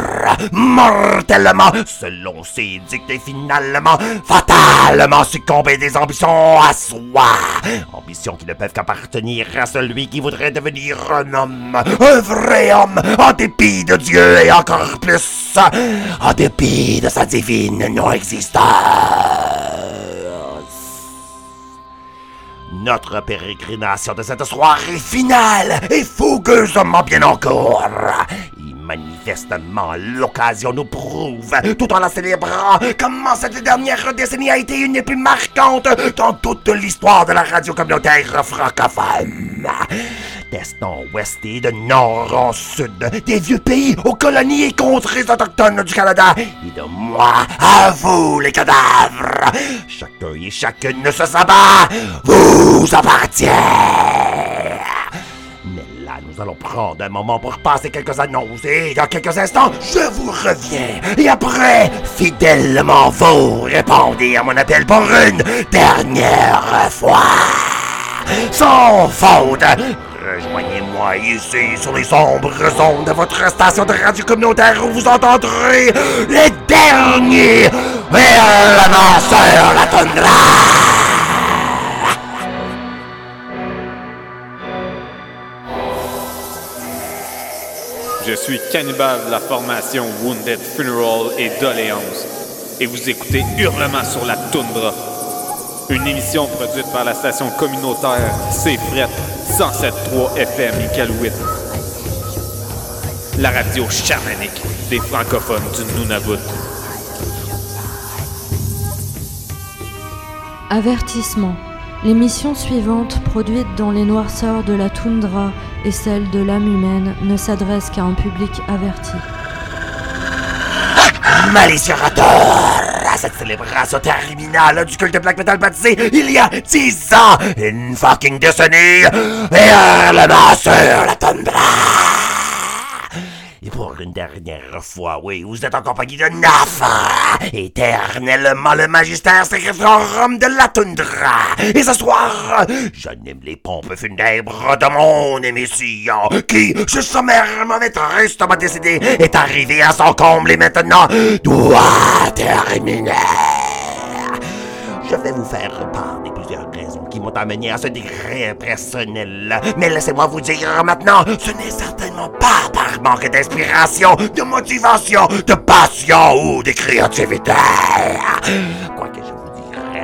mortellement selon ses dictées finalement, fatalement succomber des ambitions à soi. Ambitions qui ne peuvent qu'appartenir à celui qui voudrait devenir un homme, un vrai homme, en dépit de Dieu et encore plus, en dépit de sa divine non-existence. Notre pérégrination de cette soirée finale est fougueusement bien en cours. Et manifestement, l'occasion nous prouve, tout en la célébrant, comment cette dernière décennie a été une des plus marquantes dans toute l'histoire de la radio communautaire francophone. D'est en ouest et de nord en sud, des vieux pays aux colonies et contrées autochtones du Canada, et de moi à vous, les cadavres. Chacun et chacune de ce sabbat vous appartient. Mais là, nous allons prendre un moment pour passer quelques annonces et dans quelques instants, je vous reviens. Et après, fidèlement, vous répondez à mon appel pour une dernière fois. Sans faute, rejoignez-moi ici sur les sombres ondes de votre station de radio communautaire où vous entendrez les derniers hurlements sur la toundra. Je suis Cannibal de la formation Wounded Funeral et Doléance. Et vous écoutez Hurlement sur la toundra. Une émission produite par la station communautaire C'est Fret 107.3 FM Iqaluit. La radio chamanique des francophones du Nunavut. Avertissement. L'émission suivante, produite dans les noirceurs de la toundra et celle de l'âme humaine, ne s'adresse qu'à un public averti. Maliciorateur à cette célébration terminale du culte black metal baptisé il y a 10 ans, une fucking décennie, et hurlement sur la toundra. Et pour une dernière fois, oui, vous êtes en compagnie de Nafa, éternellement le magistère sacrorum de la toundra. Et ce soir, j'anime les pompes funèbres de mon émission, qui, je sommairement mais tristement décidé, est arrivé à son comble et maintenant doit terminer. Je vais vous faire part des m'ont amené à ce degré impressionnel. Mais laissez-moi vous dire maintenant, ce n'est certainement pas par manque d'inspiration, de motivation, de passion ou de créativité.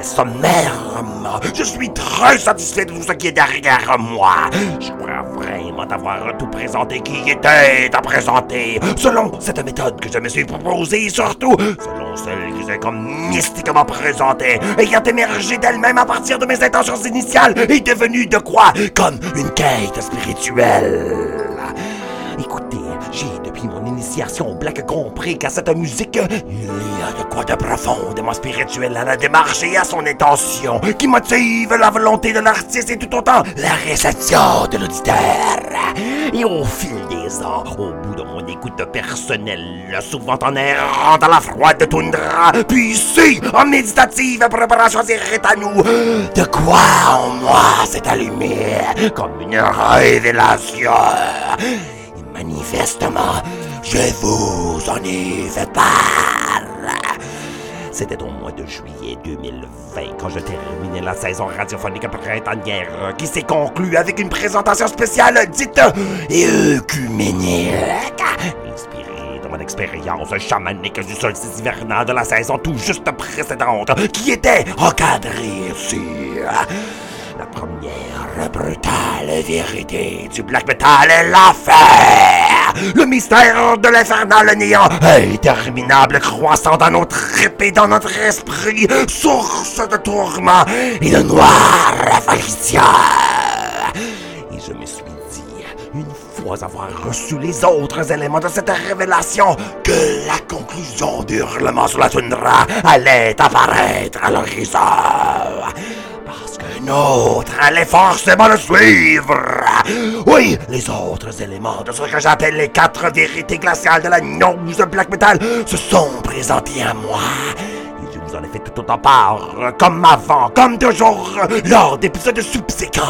Quoique je suis très satisfait de tout ce qui est derrière moi. Je crois vraiment avoir tout présenté qui était à présenter, selon cette méthode que je me suis proposée, surtout selon celle qui s'est comme mystiquement présentée, ayant émergé d'elle-même à partir de mes intentions initiales et devenue de quoi? Comme une quête spirituelle. Écoutez, j'ai initiation au black compris qu'à cette musique, il y a de quoi de profondément spirituel à la démarche et à son intention, qui motive la volonté de l'artiste et tout autant la réception de l'auditeur. Et au fil des ans, au bout de mon écoute personnelle, souvent en errant dans la froide toundra, puis ici, en méditative préparation choisir à nous, de quoi en moi s'est allumé comme une révélation. Et manifestement, je vous en ai fait part. C'était au mois de juillet 2020 quand je terminais la saison radiophonique printanière qui s'est conclue avec une présentation spéciale dite œcuménique. Inspirée de mon expérience chamanique du solstice hivernal de la saison tout juste précédente qui était encadrée sur la première brutale vérité du black metal est l'affaire. Le mystère de l'infernal néant, interminable croissant dans notre tripes et dans notre esprit, source de tourment et de noire affliction. Et je me suis dit, une fois avoir reçu les autres éléments de cette révélation, que la conclusion du hurlement sur la toundra allait apparaître à l'horizon autre allait forcément le suivre. Oui, les autres éléments de ce que j'appelle les quatre vérités glaciales de la news black metal se sont présentés à moi. Et je vous en ai fait tout autant part, comme avant, comme toujours, lors d'épisodes subséquents.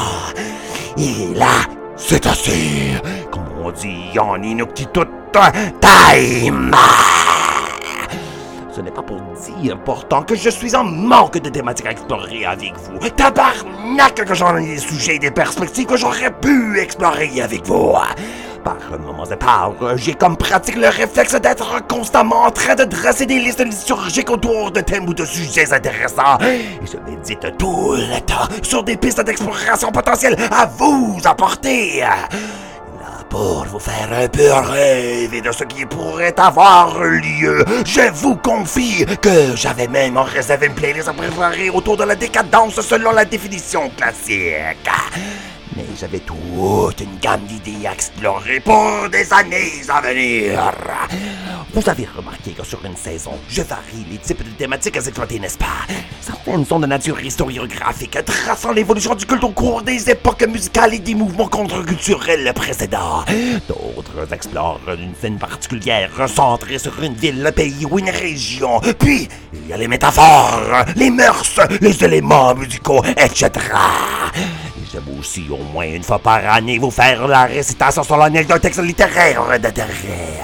Et là, c'est assez. Comme on dit en inuktitut, time! Ce n'est pas pour dire pourtant que je suis en manque de thématiques à explorer avec vous. Tabarnak que j'en ai des sujets et des perspectives que j'aurais pu explorer avec vous. Par moments de part, j'ai comme pratique le réflexe d'être constamment en train de dresser des listes liturgiques autour de thèmes ou de sujets intéressants. Et je médite tout le temps sur des pistes d'exploration potentielles à vous apporter pour vous faire un peu rêver de ce qui pourrait avoir lieu. Je vous confie que j'avais même en réservé une playlist préparée autour de la décadence selon la définition classique. Mais j'avais toute une gamme d'idées à explorer pour des années à venir. Vous avez remarqué que sur une saison, je varie les types de thématiques à exploiter, n'est-ce pas? Certaines sont de nature historiographique, traçant l'évolution du culte au cours des époques musicales et des mouvements contre-culturels précédents. D'autres explorent une scène particulière, centrée sur une ville, un pays ou une région. Puis, il y a les métaphores, les mœurs, les éléments musicaux, etc. J'aime aussi au moins une fois par année vous faire la récitation solennelle d'un texte littéraire d'intérêt.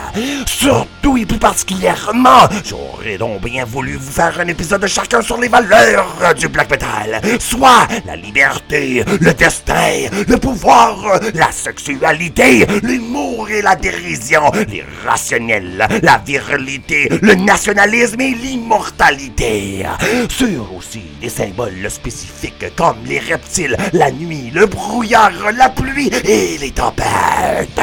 Surtout et plus particulièrement, j'aurais donc bien voulu vous faire un épisode de chacun sur les valeurs du black metal, soit la liberté, le destin, le pouvoir, la sexualité, l'humour et la dérision, l'irrationnel, la virilité, le nationalisme et l'immortalité. Sur aussi des symboles spécifiques comme les reptiles, la nuit le brouillard, la pluie et les tempêtes.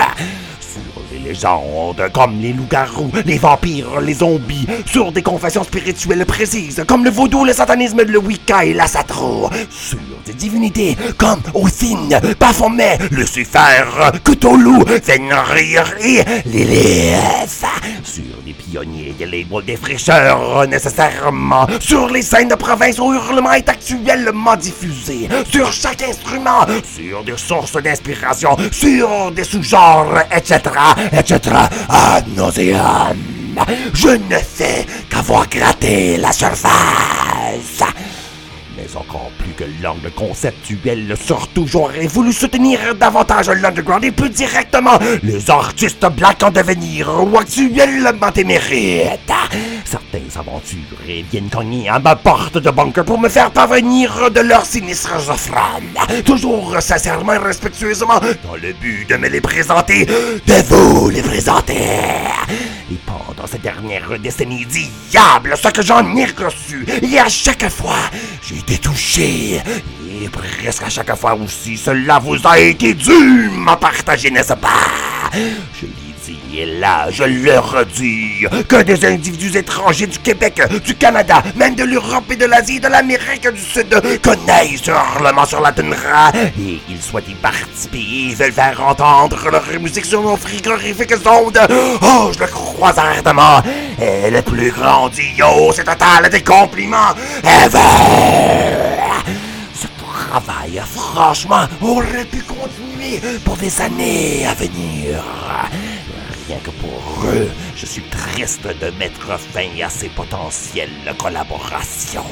Légendes comme les loups-garous, les vampires, les zombies, sur des confessions spirituelles précises comme le vaudou, le satanisme, le Wicca et la satro. Sur des divinités comme Othin, Baphomet, Lucifer, Cthulhu, Fenrir et Lilith. Sur des pionniers des labels des fraîcheurs nécessairement. Sur les scènes de province où hurlement est actuellement diffusé. Sur chaque instrument. Sur des sources d'inspiration. Sur des sous-genres, etc. etc. Ad nauseam. Je ne fais qu'avoir gratté la surface encore plus que l'angle conceptuel, surtout j'aurais voulu soutenir davantage l'underground et plus directement les artistes blacks en devenir ou actuellement téméraires. Certains aventuriers viennent cogner à ma porte de bunker pour me faire parvenir de leurs sinistres offrandes, toujours sincèrement et respectueusement, dans le but de me les présenter, de vous les présenter. Et pendant cette dernière décennie diable, ce que j'en ai reçu, et à chaque fois, j'ai été touché. Et presque à chaque fois aussi, cela vous a été dû, m'en partager, n'est-ce pas? Et là, je le redis, que des individus étrangers du Québec, du Canada, même de l'Europe et de l'Asie de l'Amérique du Sud connaissent Hurlement sur la tundra et qu'ils souhaitent y participer et veulent faire entendre leur musique sur nos frigorifiques ondes. Oh, je le crois ardemment. Et le plus grandiose et total des compliments ever. Ce travail, franchement, aurait pu continuer pour des années à venir. Que pour eux, je suis triste de mettre fin à ces potentielles collaborations.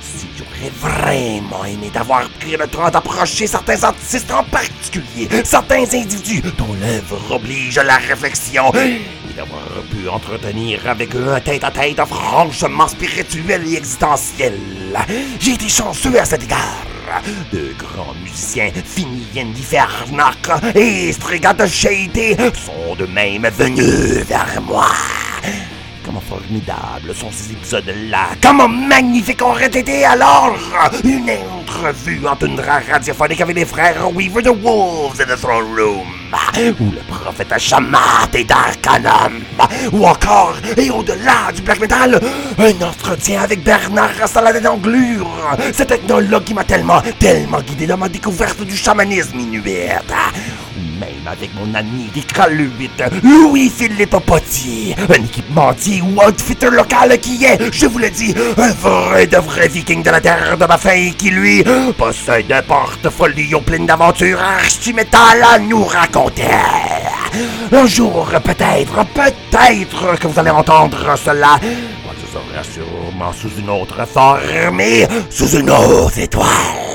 Si j'aurais vraiment aimé d'avoir pris le temps d'approcher certains artistes en particulier, certains individus dont l'œuvre oblige la réflexion, et d'avoir pu entretenir avec eux un tête-à-tête franchement spirituel et existentiel. J'ai été chanceux à cet égard. De grands musiciens, Fini Andy Fernac et Strigat Shady sont de même venus vers moi. Comment formidables sont ces épisodes-là! Comment magnifique aurait été alors une entrevue en tundra radiophonique avec les frères Weaver de Wolves in the Throne Room! Ou le prophète Shamat et Darkanum! Ou encore, et au-delà du black metal, un entretien avec Bernard Rassaladin d'Anglure! Cet ethnologue qui m'a tellement, tellement guidé dans ma découverte du chamanisme inuit! Avec mon ami des Caluites, Louis-Philippe Potier, un équipementier ou outfitter local qui est, je vous le dis, un vrai de vrai viking de la terre de ma faille qui, lui, possède un portfolio plein d'aventures archi-métal à nous raconter. Un jour, peut-être, peut-être que vous allez entendre cela. Sera sûrement sous une autre forme sous une autre étoile.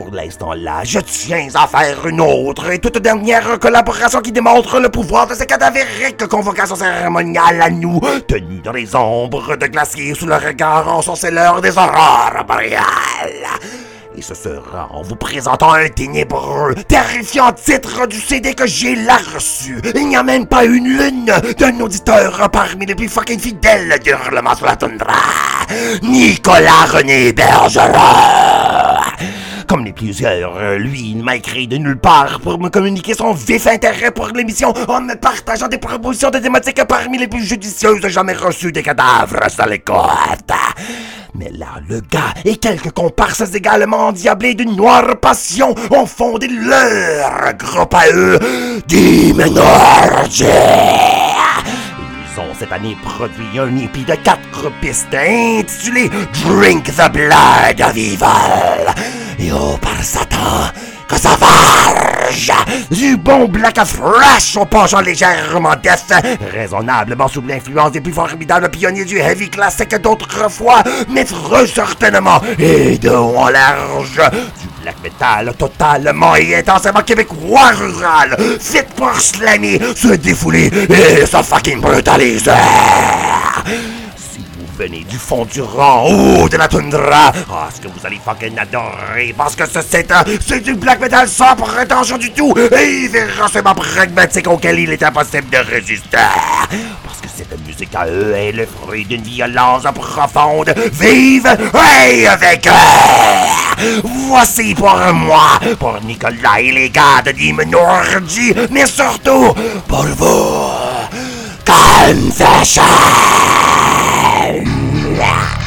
Pour l'instant là, je tiens à faire une autre et toute dernière collaboration qui démontre le pouvoir de ces cadavériques convocations cérémoniales à nous, tenues dans les ombres de glaciers sous le regard ensorceleur des aurores boréales. Et ce sera en vous présentant un ténébreux, terrifiant titre du CD que j'ai là reçu. Il n'y a même pas une lune d'un auditeur parmi les plus fucking fidèles d'Hurlement sur la toundra. Nicolas René Bergeron. Comme les plusieurs, euh, lui, il m'a écrit de nulle part pour me communiquer son vif intérêt pour l'émission en me partageant des propositions de thématiques parmi les plus judicieuses jamais reçues des cadavres à l'écoute. Mais là, le gars et quelques comparses également endiablés d'une noire passion ont fondé leur groupe à eux, ont cette année produit un épi de quatre pistes intitulé Drink the Blood of Evil. Et oh, par Satan, que ça varge! Du bon black fresh au penchant légèrement death, raisonnablement sous l'influence des plus formidables pionniers du heavy classique d'autrefois, mais très certainement, et de haut en large, du black metal totalement et intensément québécois rural, fit pour slammer, se défouler et se fucking brutaliser! Venez du fond du rang haut de la toundra, ah, ce que vous allez fucking adorer, parce que ce c'est un, c'est du black metal sans prétention du tout, et férocement pragmatique auquel il est impossible de résister. Parce que cette musique à eux est le fruit d'une violence profonde, vive et avec eux. Voici pour moi, pour Nicolas et les gars de Demonology, mais surtout pour vous, Confession. that.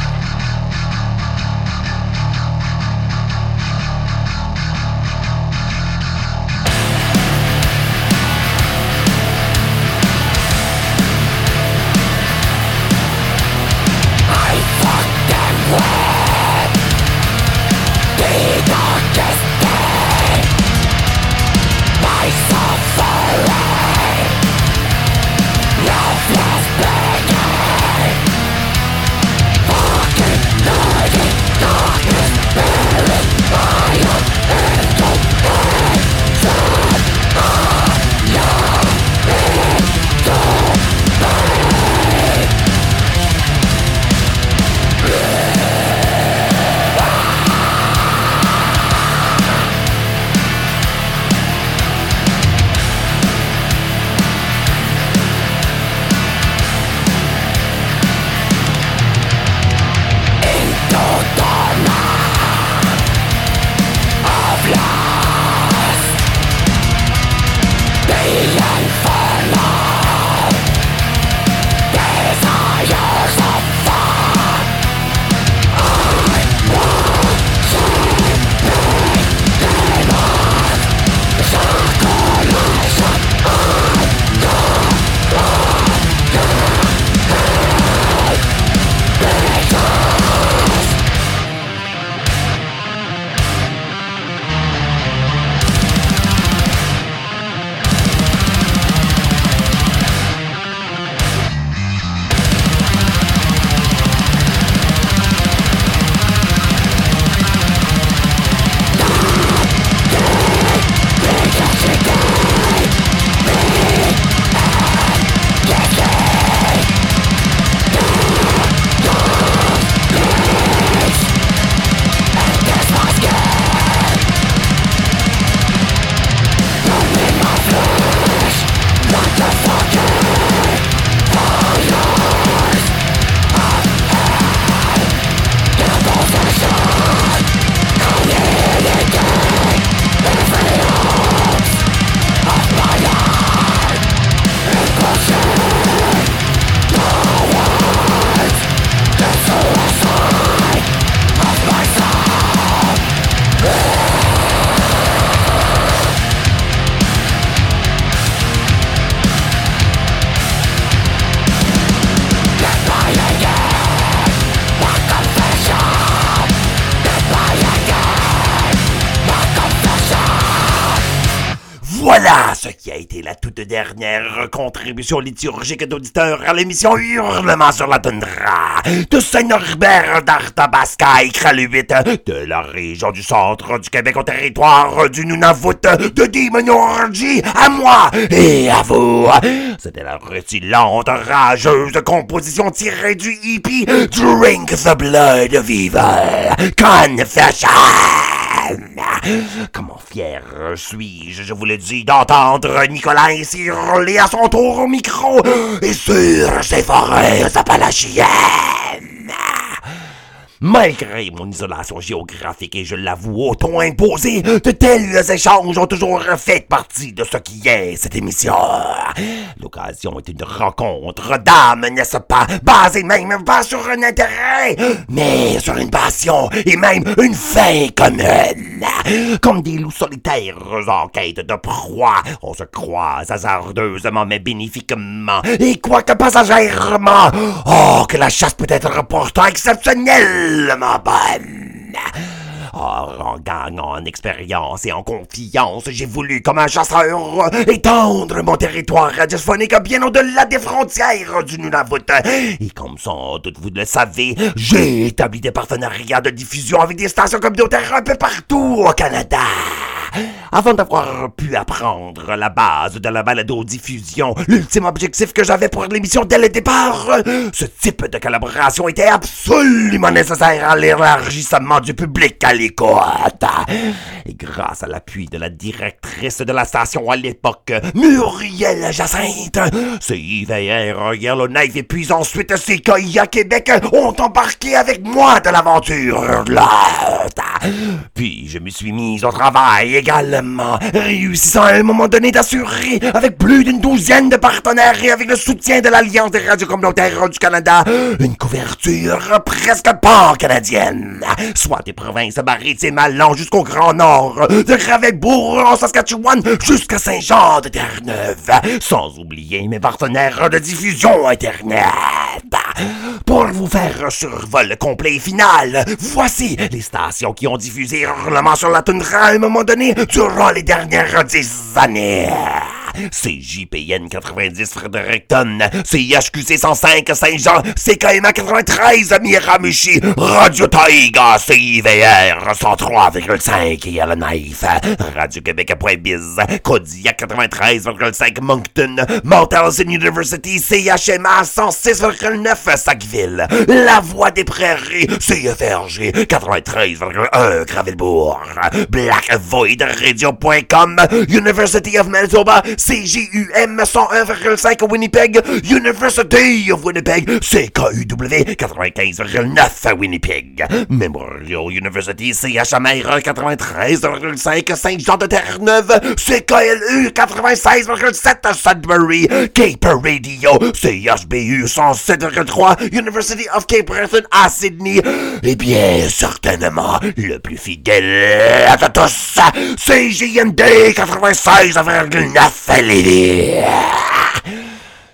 Contribution liturgique d'auditeurs à l'émission Hurlement sur la toundra de Saint-Norbert d'Arthabasca et Kraluit de la région du centre du Québec au territoire du Nunavut de Demonorgy à moi et à vous. C'était la rutilante, rageuse composition tirée du hippie Drink the Blood of Evil Confession. Comment fier suis-je, je vous le dis, d'entendre Nicolas ainsi hurler à son tour au micro et sur ses forêts appalachiennes. Malgré mon isolation géographique et je l'avoue au ton imposé, de tels échanges ont toujours fait partie de ce qui est cette émission. L'occasion est une rencontre d'âmes, n'est-ce pas, basée même pas sur un intérêt, mais sur une passion et même une fin commune. Comme des loups solitaires en quête de proie, on se croise hasardeusement mais bénéfiquement, et quoique passagèrement, oh, que la chasse peut être pourtant bonne. Or, en gagnant en expérience et en confiance, j'ai voulu, comme un chasseur, étendre mon territoire radiophonique bien au-delà des frontières du Nunavut. Et comme sans doute vous le savez, j'ai établi des partenariats de diffusion avec des stations communautaires un peu partout au Canada. Avant d'avoir pu apprendre la base de la balado-diffusion, l'ultime objectif que j'avais pour l'émission dès le départ, ce type de collaboration était absolument nécessaire à l'élargissement du public à l'écoute. Et grâce à l'appui de la directrice de la station à l'époque, Muriel Jacinthe, CIVR Yellowknife et puis ensuite CKIA Québec ont embarqué avec moi de l'aventure. Puis je me suis mise au travail également, réussissant à un moment donné d'assurer, avec plus d'une douzaine de partenaires et avec le soutien de l'Alliance des radios communautaires du Canada, une couverture presque pan-canadienne, soit des provinces maritimes allant jusqu'au Grand Nord, de Ravebourg en Saskatchewan jusqu'à Saint-Jean de Terre-Neuve, sans oublier mes partenaires de diffusion Internet. Pour vous faire un survol complet et final, voici les stations qui ont diffusé Hurlement sur la toundra à un moment donné durant les dernières dix années. CJPN 90 Fredericton, CIHQC 105 Saint-Jean, CKMA 93 Miramichi, Radio Taïga, CIVR 103,5 Yellowknife, Radio-Québec.biz, Kodiak 93,5 Moncton, Mountain University, CHMA 106,9 Sackville, La Voix des Prairies, CFRG 93,1 Gravelbourg, Black Void Radio.com, University of Manitoba, CGUM 101,5 Winnipeg, University of Winnipeg, CKUW 95,9 Winnipeg, Memorial University, CHMR 93,5 Saint-Jean de Terre-Neuve, CKLU 96,7 Sudbury, Cape Radio, CHBU 107,3 University of Cape Breton à Sydney, et bien certainement le plus fidèle à tous, CJMD 96,9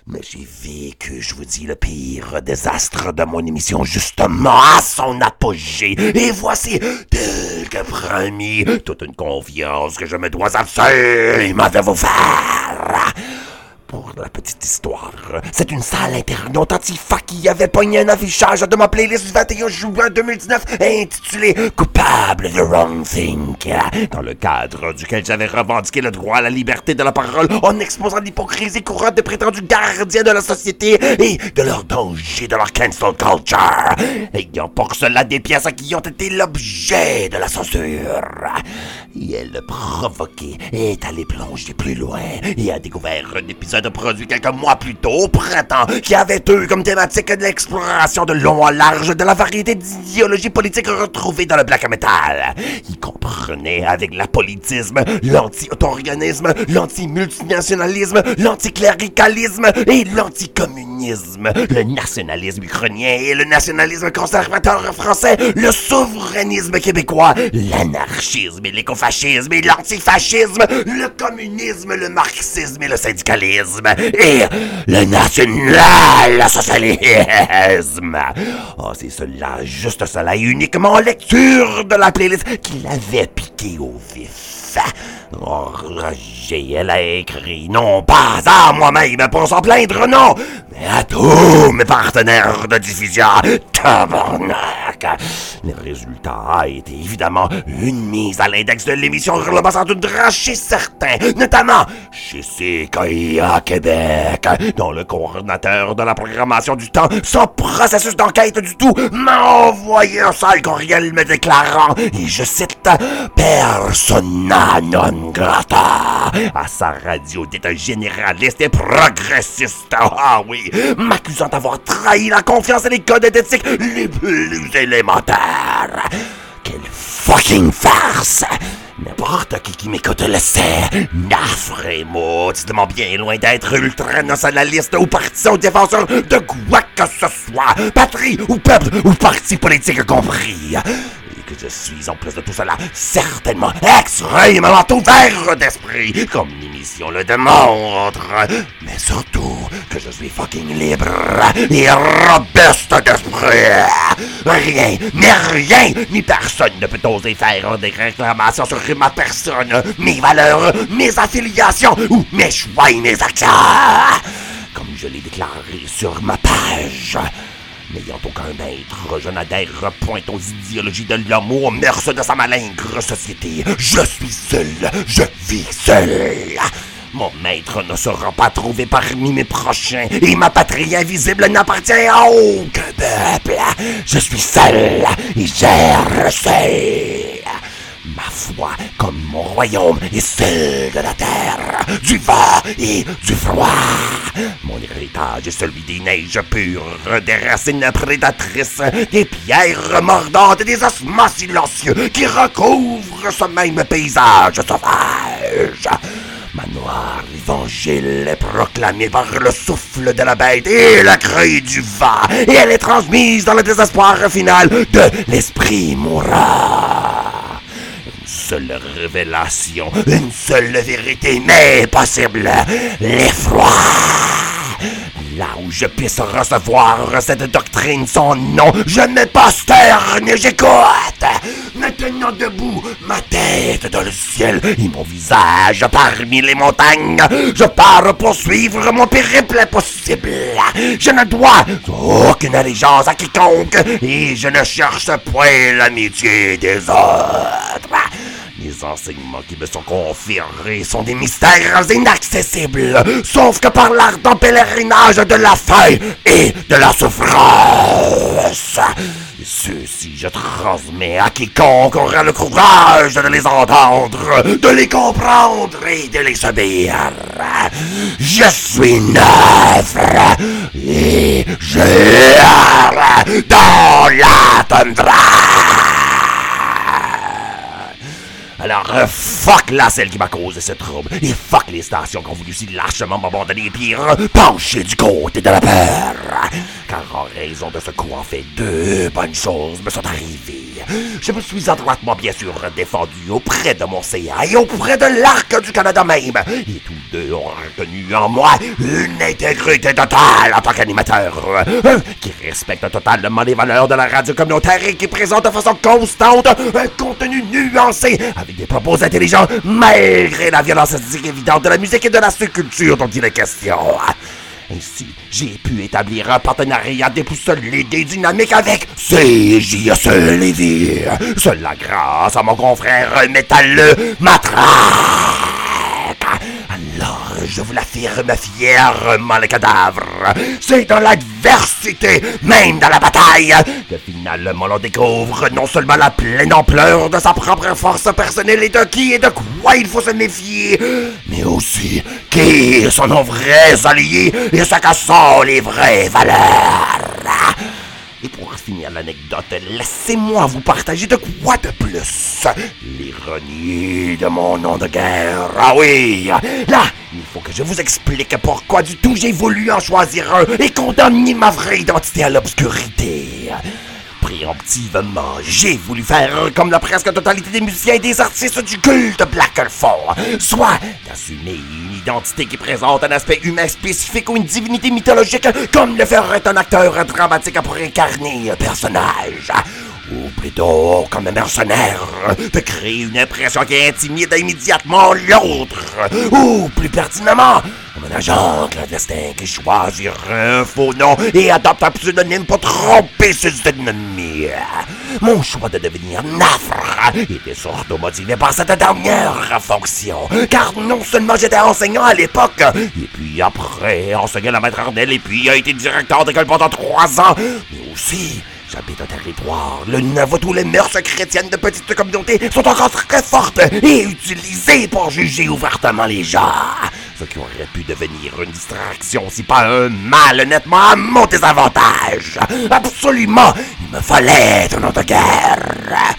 mais j'ai vécu, je vous dis, le pire désastre de mon émission, justement à son apogée. Et voici, tel que promis, toute une confiance que je me dois absolument de vous faire. Pour la petite histoire, c'est une salle internaute antifa qui avait pogné un affichage de ma playlist du 21 juin 2019 intitulé Coupable de Wrong Think, dans le cadre duquel j'avais revendiqué le droit à la liberté de la parole en exposant l'hypocrisie courante des prétendus gardiens de la société et de leur danger de leur cancel culture, ayant pour cela des pièces qui ont été l'objet de la censure. Et elle provoqué est allé plonger plus loin et a découvert un épisode produit quelques mois plus tôt, au printemps, qui avait eu comme thématique de l'exploration de long en large de la variété d'idéologies politiques retrouvées dans le black metal. Il comprenait avec l'apolitisme, l'anti-autoriganisme, l'anti-multinationalisme, l'anticléricalisme et l'anticommunisme, le nationalisme ukrainien et le nationalisme conservateur français, le souverainisme québécois, l'anarchisme et l'écofascisme et l'antifascisme, le communisme, le marxisme et le syndicalisme et le national-socialisme. Oh, c'est cela, juste cela, et uniquement en lecture de la playlist qu'il avait piqué au vif. Elle a écrit, non pas à moi-même pour s'en plaindre, non, mais à tous mes partenaires de diffusion. Tabarnak! Le résultat a été évidemment une mise à l'index de l'émission Hurlement sans Toundra chez certains, notamment chez CKIA Québec, dont le coordinateur de la programmation du temps, sans processus d'enquête du tout, m'a envoyé un sale courriel me déclarant, et je cite, non grata à sa radio d'être généraliste et progressiste. Ah oui, m'accusant d'avoir trahi la confiance et les codes d'éthique les plus élémentaires. Quelle fucking farce! N'importe qui qui m'écoute le sait. Nafre mauditement bien loin d'être ultranationaliste ou partisan défenseur de quoi que ce soit, patrie ou peuple ou parti politique compris. Je suis, en plus de tout cela, certainement extrêmement ouvert d'esprit, comme l'émission le démontre. Mais surtout, que je suis fucking libre et robuste d'esprit. Rien, mais rien, ni personne ne peut oser faire des réclamations sur ma personne, mes valeurs, mes affiliations ou mes choix et mes actions. Comme je l'ai déclaré sur ma page. N'ayant aucun maître, je n'adhère point aux idéologies de l'homme ou aux mœurs de sa malingre société. Je suis seul, je vis seul. Mon maître ne sera pas trouvé parmi mes prochains et ma patrie invisible n'appartient à aucun peuple. Je suis seul et gère seul. Ma foi, comme mon royaume est celle de la terre, du vent et du froid. Mon héritage est celui des neiges pures, des racines prédatrices, des pierres mordantes et des ossements silencieux qui recouvrent ce même paysage sauvage. Ma noire évangile est proclamée par le souffle de la bête et la crue du vent, et elle est transmise dans le désespoir final de l'esprit mourant. Seule révélation, une seule vérité n'est possible, l'effroi. Là où je puisse recevoir cette doctrine sans nom, je ne posterne, j'écoute. Maintenant debout, ma tête dans le ciel et mon visage parmi les montagnes, je pars poursuivre mon périple impossible. Je ne dois aucune allégeance à quiconque et je ne cherche point l'amitié des autres. Les enseignements qui me sont conférés sont des mystères inaccessibles, sauf que par l'ardent pèlerinage de la faim et de la souffrance. Ceux-ci je transmets à quiconque aura le courage de les entendre, de les comprendre et de les subir. Je suis neuf et je dans la tundra. Alors, euh, fuck la celle qui m'a causé ce trouble. Et fuck les stations qui ont voulu si lâchement m'abandonner et puis pencher du côté de la peur. Car en raison de ce coup, en fait, deux bonnes choses me sont arrivées. Je me suis adroitement, bien sûr, défendu auprès de mon CA et auprès de l'Arc du Canada même. Et tous deux ont reconnu en moi une intégrité totale en tant qu'animateur. euh, Qui respecte totalement les valeurs de la radio communautaire et qui présente de façon constante un contenu nuancé des propos intelligents malgré la violence évidente de la musique et de la sous-culture dont il est question. Ainsi, j'ai pu établir un partenariat déboussolé et dynamique avec CJS Lévis. Cela grâce à mon confrère métalleux Matraque. Alors, je vous l'affirme fièrement, le cadavre. C'est dans l'adversité, même dans la bataille, que finalement l'on découvre non seulement la pleine ampleur de sa propre force personnelle et de qui et de quoi il faut se méfier, mais aussi qui sont nos vrais alliés et ce que les vraies valeurs. Et pour finir l'anecdote, laissez-moi vous partager de quoi de plus L'ironie de mon nom de guerre. Ah oui Là, il faut que je vous explique pourquoi du tout j'ai voulu en choisir un et condamner ma vraie identité à l'obscurité. Préemptivement, j'ai voulu faire comme la presque totalité des musiciens et des artistes du culte Black font, soit d'assumer une identité qui présente un aspect humain spécifique ou une divinité mythologique, comme le ferait un acteur dramatique pour incarner un personnage. plutôt comme un mercenaire, de créer une impression qui intimide immédiatement l'autre, ou plus pertinemment, agent clandestin qui choisit un faux nom et adopte un pseudonyme pour tromper ses ennemis. Mon choix de devenir nafre était surtout motivé par cette dernière fonction, car non seulement j'étais enseignant à l'époque, et puis après enseigné à la maternelle, et puis a été directeur d'école pendant trois ans, mais aussi J'habite un territoire, le niveau où les mœurs chrétiennes de petites communautés sont encore très fortes et utilisées pour juger ouvertement les gens. Ce qui aurait pu devenir une distraction, si pas un mal nettement à mon désavantage. Absolument, il me fallait un de guerre.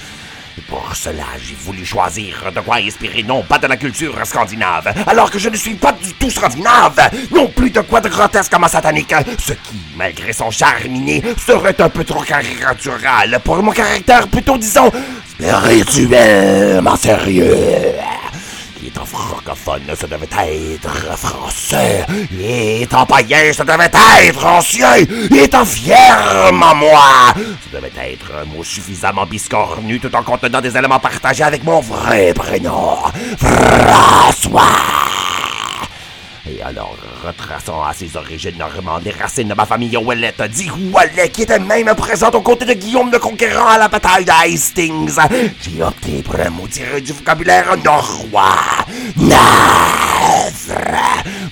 Pour cela, j'ai voulu choisir de quoi inspirer non pas de la culture scandinave, alors que je ne suis pas du tout scandinave, non plus de quoi de grotesque à satanique, ce qui, malgré son charminé, serait un peu trop caricatural pour mon caractère plutôt, disons, spirituellement sérieux. Étant francophone, ça devait être français. Étant païen, ça devait être ancien. Étant fièrement moi, ça devait être un mot suffisamment biscornu tout en contenant des éléments partagés avec mon vrai prénom. François. Et alors, retraçant à ses origines normandes les racines de ma famille Ouellette, dit Ouellet, qui était même présent aux côtés de Guillaume le Conquérant à la bataille de Hastings, j'ai opté pour un mot tiré du vocabulaire norrois. Navre,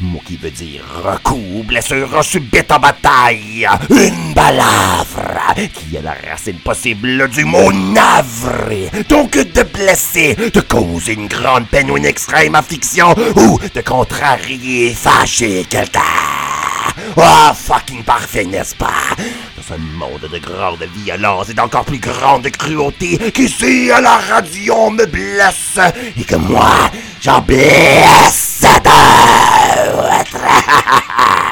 mot qui veut dire coup, blessure subite en bataille. Une balavre, qui est la racine possible du mot navré. Donc de blesser, de causer une grande peine ou une extrême affliction, ou de contrarier, fâcher quelqu'un. Oh, fucking parfait, n'est-ce pas? Dans un monde de grande violence et d'encore plus grande cruauté, qu'ici, à la radio, me blesse et que moi, j'en blesse d'autres. *laughs*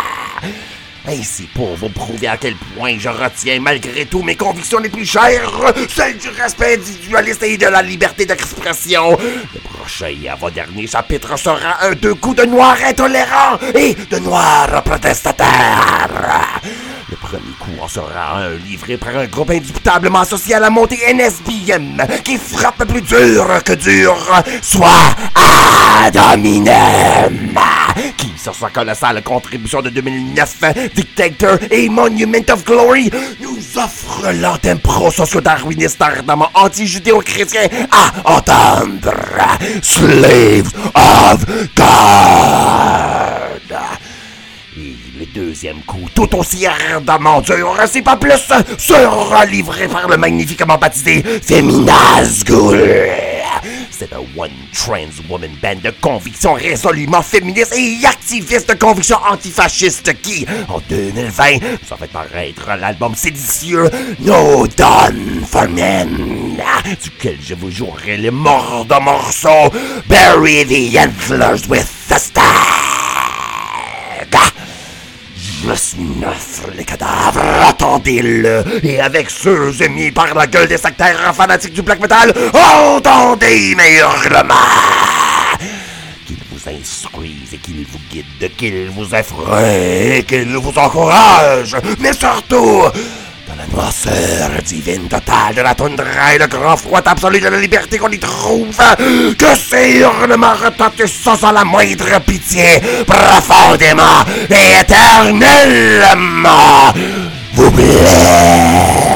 Ainsi, pour vous prouver à quel point je retiens malgré tout mes convictions les plus chères, celles du respect individualiste et de la liberté d'expression, le prochain et avant-dernier chapitre sera un deux coups de noir intolérant et de noir protestataire. Le premier coup en sera un livré par un groupe indubitablement associé à la montée NSBM qui frappe plus dur que dur, soit Ad hominem, qui, sur sa colossale contribution de 2009, Dictator et Monument of Glory, nous offre l'antenne pro-socio-darwiniste ardemment anti-judéo-chrétien à entendre Slaves of God. Deuxième coup, tout aussi ardemment dur, c'est pas plus, sera livré par le magnifiquement baptisé Feminazgul. C'est un one trans woman band de conviction résolument féministe et activiste de conviction antifasciste qui, en 2020, nous a fait paraître l'album séditieux No Done for Men, duquel je vous jouerai les morts de morceaux Bury the Antlers with the Snuffle les cadavres, attendez-le, et avec ceux émis par la gueule des sectaires fanatiques du black metal, entendez mes hurlements. Qu'ils vous instruisent et qu'ils vous guident, qu'ils vous effraient, qu'ils vous encouragent, mais surtout, dans la noirceur divine totale de la toundra et le grand froid absolu de la liberté qu'on y trouve, que ces hurlements retentissent sans la moindre pitié, profondément et éternellement, vous blessent.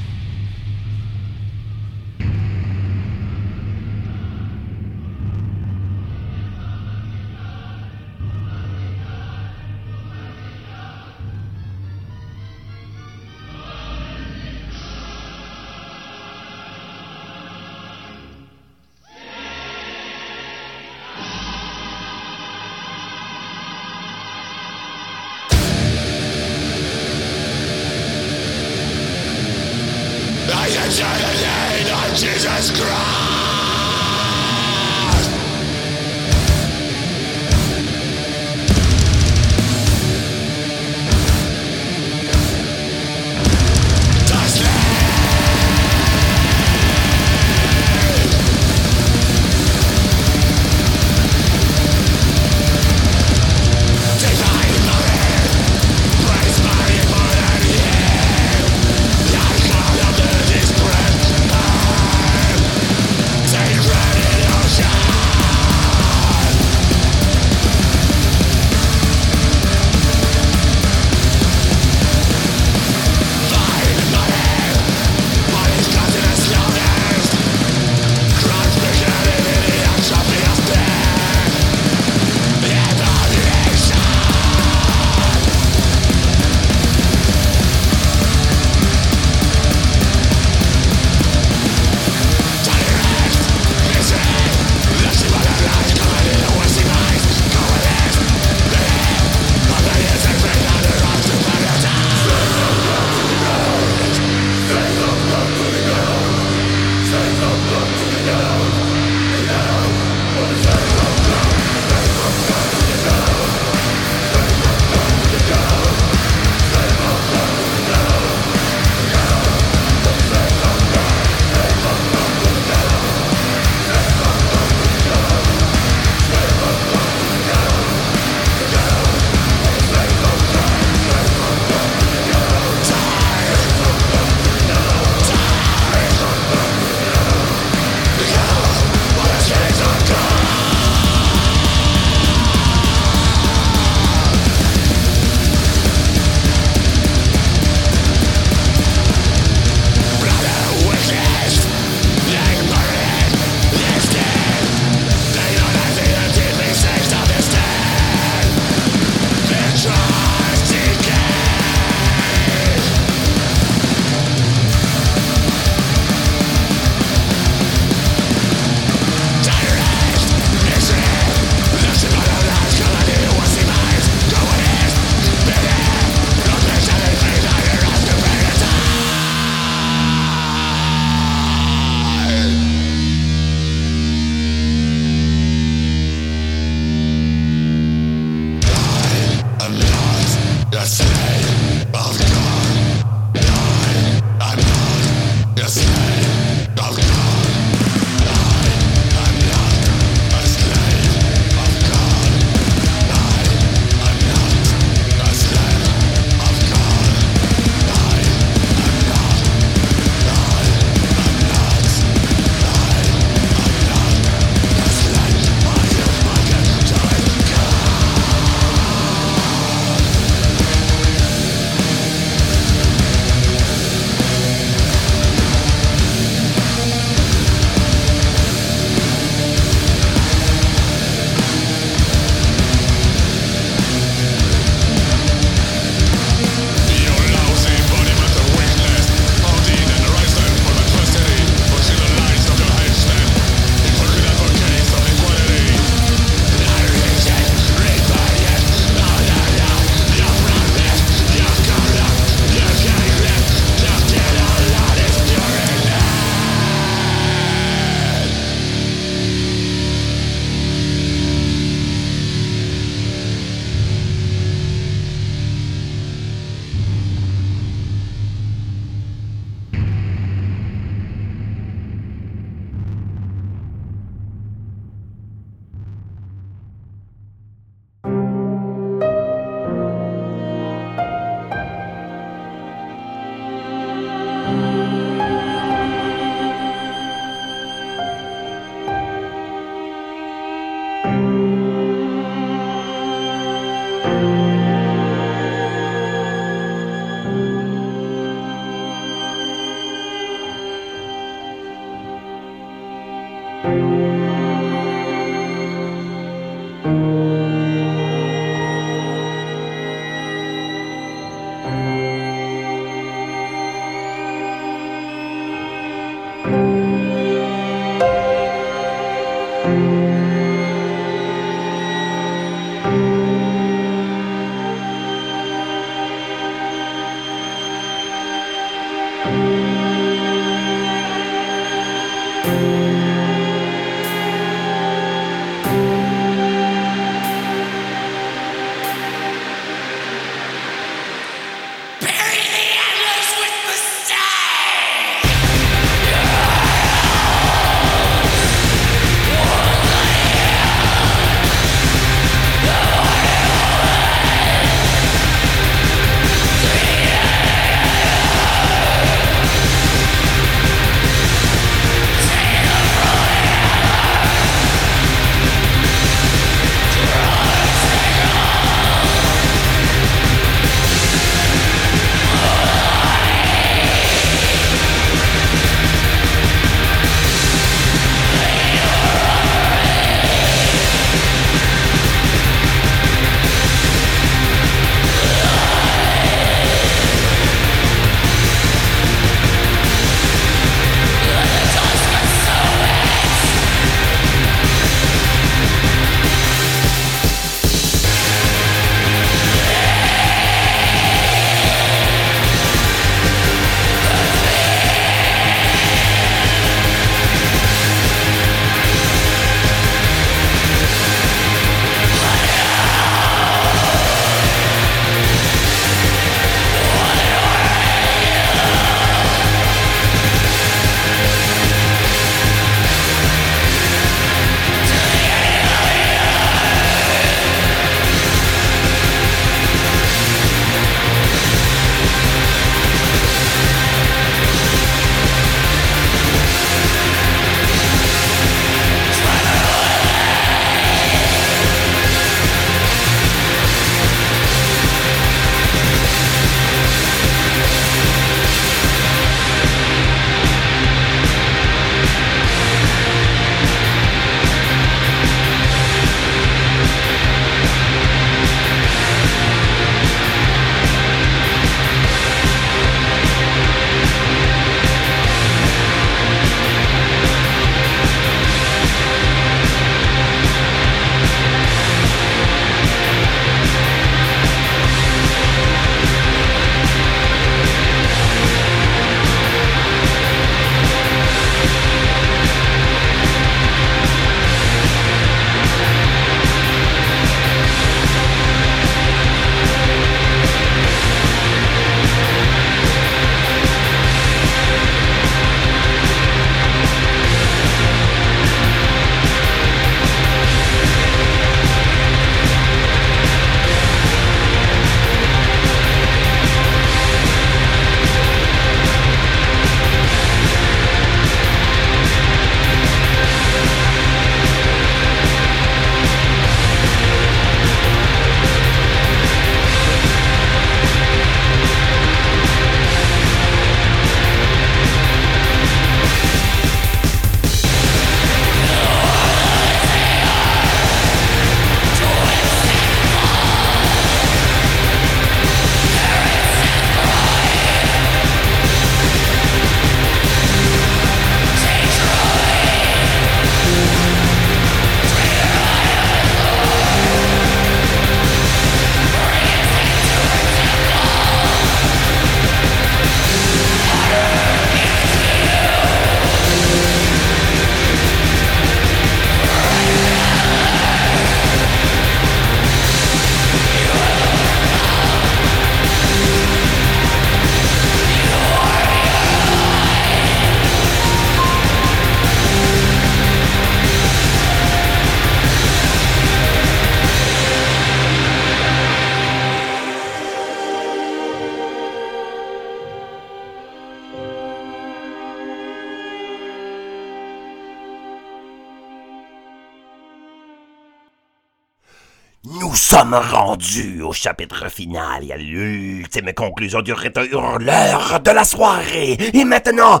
Sommes rendus au chapitre final et à l'ultime conclusion du rite hurleur de la soirée. Et maintenant,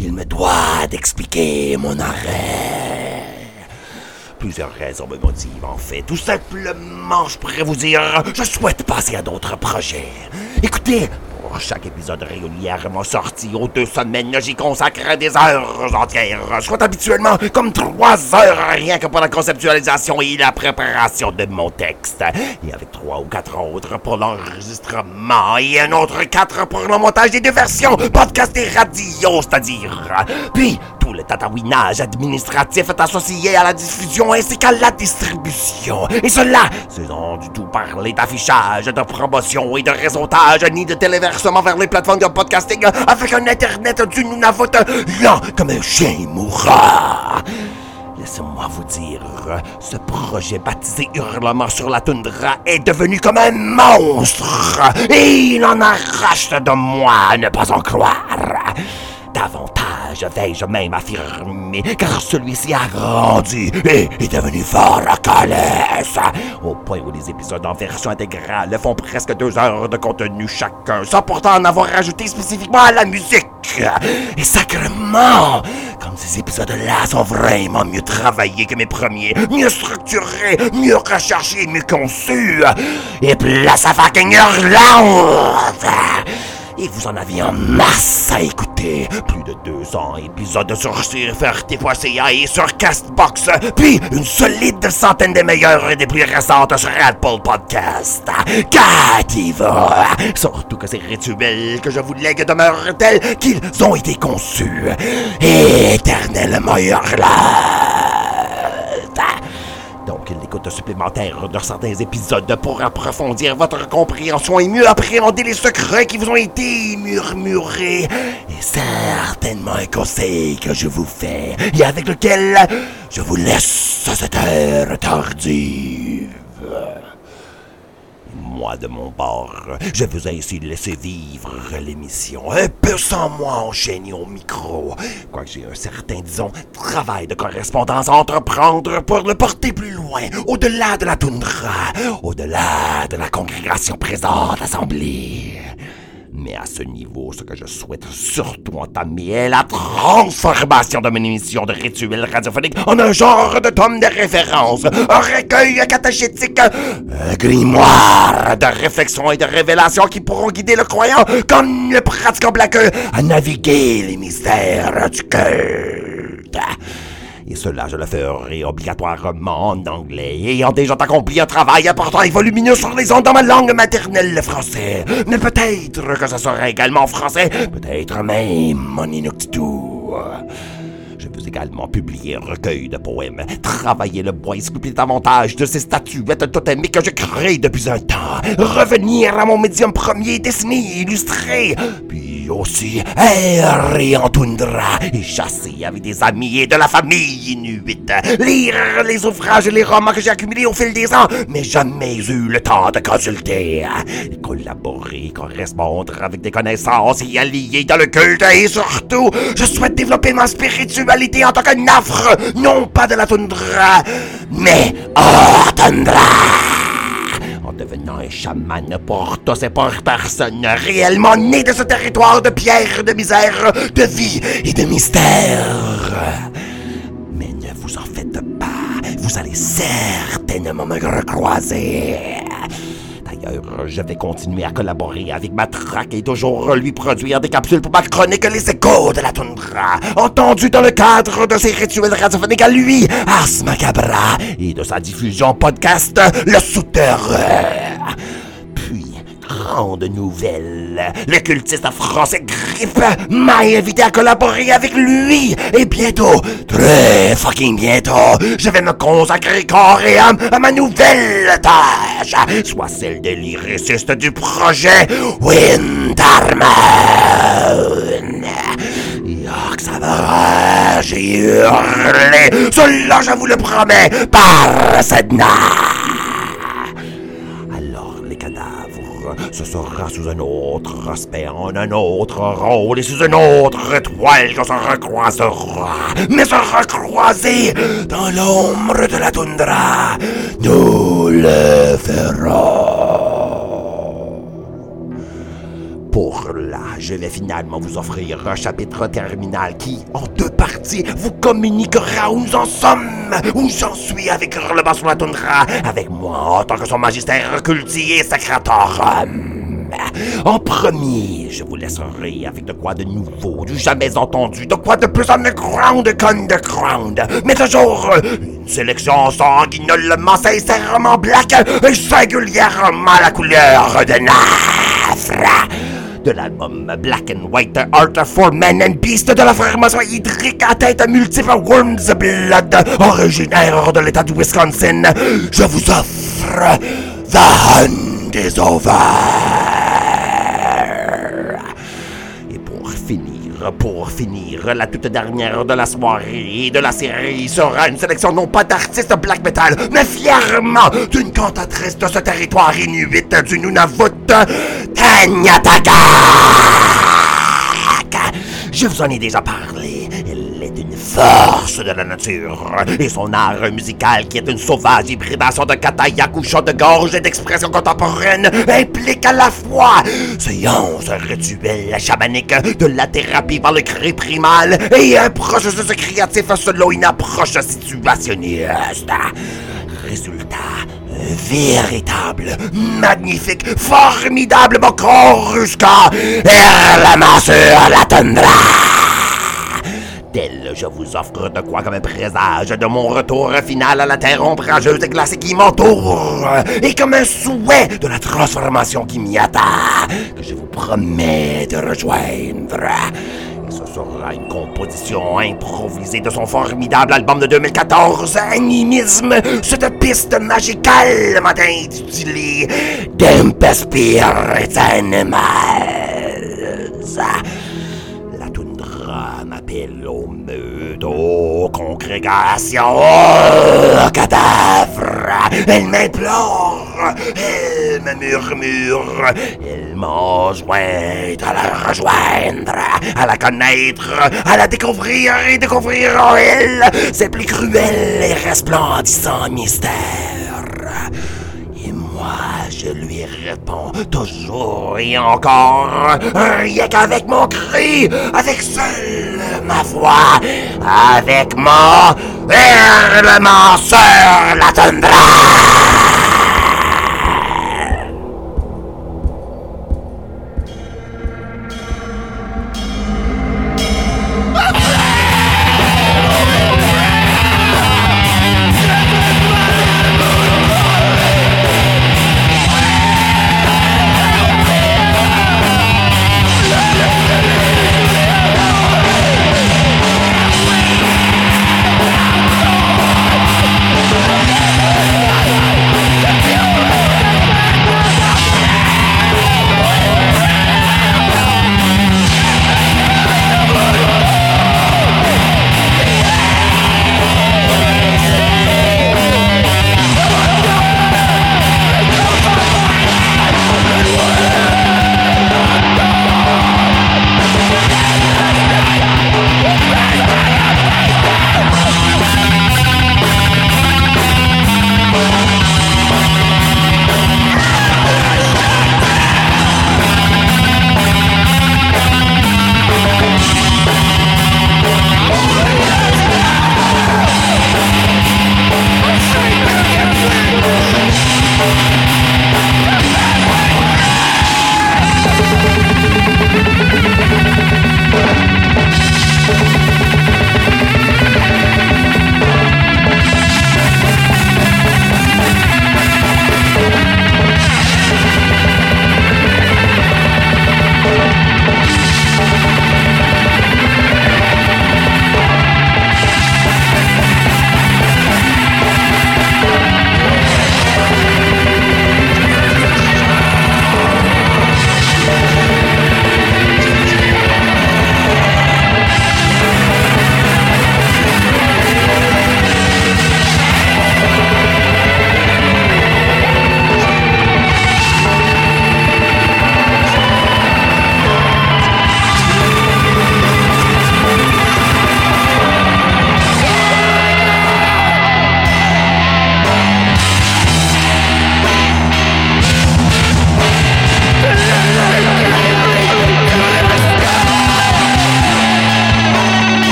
il me doit d'expliquer mon arrêt. Plusieurs raisons me motivent, en fait. Tout simplement, je pourrais vous dire, je souhaite passer à d'autres projets. Écoutez, Pour chaque épisode régulièrement sorti aux deux semaines, j'y consacre des heures entières, soit habituellement comme trois heures rien que pour la conceptualisation et la préparation de mon texte. Et avec trois ou quatre autres pour l'enregistrement et un autre quatre pour le montage des deux versions, podcast et radio, c'est-à-dire. Puis, tout le tatouinage administratif est associé à la diffusion ainsi qu'à la distribution. Et cela, sans du tout parler d'affichage, de promotion et de réseautage, ni de téléversement vers les plateformes de podcasting avec un Internet du Nunavut lent comme un chien mourant. Laissez-moi vous dire, ce projet baptisé Hurlement sur la toundra est devenu comme un monstre et il en arrache de moi à ne pas en croire. Davantage vais-je même affirmer, car celui-ci a grandi et est devenu fort à calaisse, au point où les épisodes en version intégrale font presque deux heures de contenu chacun, sans pourtant en avoir rajouté spécifiquement à la musique. Et sacrement, comme ces épisodes-là sont vraiment mieux travaillés que mes premiers, mieux structurés, mieux recherchés, mieux conçus, et place à fucking hurlante et vous en aviez en masse à écouter. Plus de 200 épisodes sur CFRT.ca et sur Castbox, puis une solide centaine des meilleures et des plus récentes sur Apple Podcast. Cativa! Surtout que ces rituels que je vous lègue demeurent tels qu'ils ont été conçus. Éternellement hurlants. Donc, l'écoute supplémentaire de certains épisodes pour approfondir votre compréhension et mieux appréhender les secrets qui vous ont été murmurés. Et certainement un conseil que je vous fais et avec lequel je vous laisse à cette heure tardive. De mon bord, je veux ainsi laisser vivre l'émission, un peu sans moi enchaîné au micro. Quoique j'ai un certain, disons, travail de correspondance à entreprendre pour le porter plus loin, au-delà de la toundra, au-delà de la congrégation présente assemblée. Mais à ce niveau, ce que je souhaite surtout entamer est la transformation de mon émission de rituel radiophonique en un genre de tome de référence, un recueil catachétique, un grimoire de réflexions et de révélations qui pourront guider le croyant comme le pratiquant blaqueux à naviguer les mystères du culte. Et cela, je le ferai obligatoirement en anglais, ayant déjà accompli un travail important et volumineux sur les ondes dans ma langue maternelle, le français. Mais peut-être que ce sera également en français, peut-être même en inuktitut. Je veux également publier un recueil de poèmes, travailler le bois et sculpter davantage de ces statuettes totémiques que je crée depuis un temps, revenir à mon médium premier, dessiné, illustré, puis aussi errer en toundra et chasser avec des amis et de la famille inuite, lire les ouvrages et les romans que j'ai accumulés au fil des ans, mais jamais eu le temps de consulter, collaborer, correspondre avec des connaissances et alliés dans le culte. Et surtout, je souhaite développer ma spiritualité en tant que nafre, non pas de la toundra, mais hors toundra devenant un chaman pour tous et pour personne réellement né de ce territoire de pierre, de misère, de vie et de mystère. Mais ne vous en faites pas, vous allez certainement me recroiser. D'ailleurs, je vais continuer à collaborer avec ma traque et toujours lui produire des capsules pour ma chronique Les échos de la toundra, entendu dans le cadre de ses rituels radiophoniques à lui, Ars Macabra, et de sa diffusion podcast Le Souterrain. Grande nouvelle, le cultiste français Grip m'a invité à collaborer avec lui. Et bientôt, très fucking bientôt, je vais me consacrer corps et âme à ma nouvelle tâche, soit celle de lyriciste du projet Winterman. York, ça va, j'ai hurlé, cela je vous le promets, par. Alors ce sera sous un autre aspect, en un autre rôle et sous une autre étoile qu'on se recroisera. Mais se recroiser dans l'ombre de la toundra, nous le ferons. Pour là, je vais finalement vous offrir un chapitre terminal qui, en deux parties, vous communiquera où nous en sommes, où j'en suis avec Hurlement sur avec moi en tant que son magistère cultier sacratorum. En premier, je vous laisserai avec de quoi de nouveau, du jamais entendu, de quoi de plus underground qu'underground, mais toujours une sélection sanguinolement, sincèrement black et singulièrement la couleur de Nafra de l'album Black and White Art for Men and Beasts de la formation hydrique à tête multiple Worms Blood, originaire de l'état du Wisconsin. Je vous offre The Hunt is Over. Pour finir, la toute dernière de la soirée de la série sera une sélection non pas d'artistes black metal, mais fièrement d'une cantatrice de ce territoire inuit du Nunavut, Tanyataka. Je vous en ai déjà parlé. Force de la nature. Et son art musical, qui est une sauvage hybridation de katayak chant de gorge et d'expression contemporaine, implique à la fois séances rituels chamaniques, de la thérapie par le cri primal et un processus créatif selon une approche situationniste. Résultat, véritable, magnifique, formidable Bokrorusca Erlama sur la tundra. Je vous offre de quoi comme un présage de mon retour final à la terre ombrageuse et glacée qui m'entoure, et comme un souhait de la transformation qui m'y attend, que je vous promets de rejoindre. Et ce sera une composition improvisée de son formidable album de 2014, Animisme, cette piste magicale m'a intitulée Dempe Spirit Animals. Aux meutes, aux congrégations, aux cadavres. Elle m'implore, elle me murmure, elle m'enjoint à la rejoindre, à la connaître, à la découvrir et découvrir en elle ses plus cruels et resplendissants mystères. Je lui réponds toujours et encore, rien qu'avec mon cri, avec seule ma voix, avec mon hurlement sur la.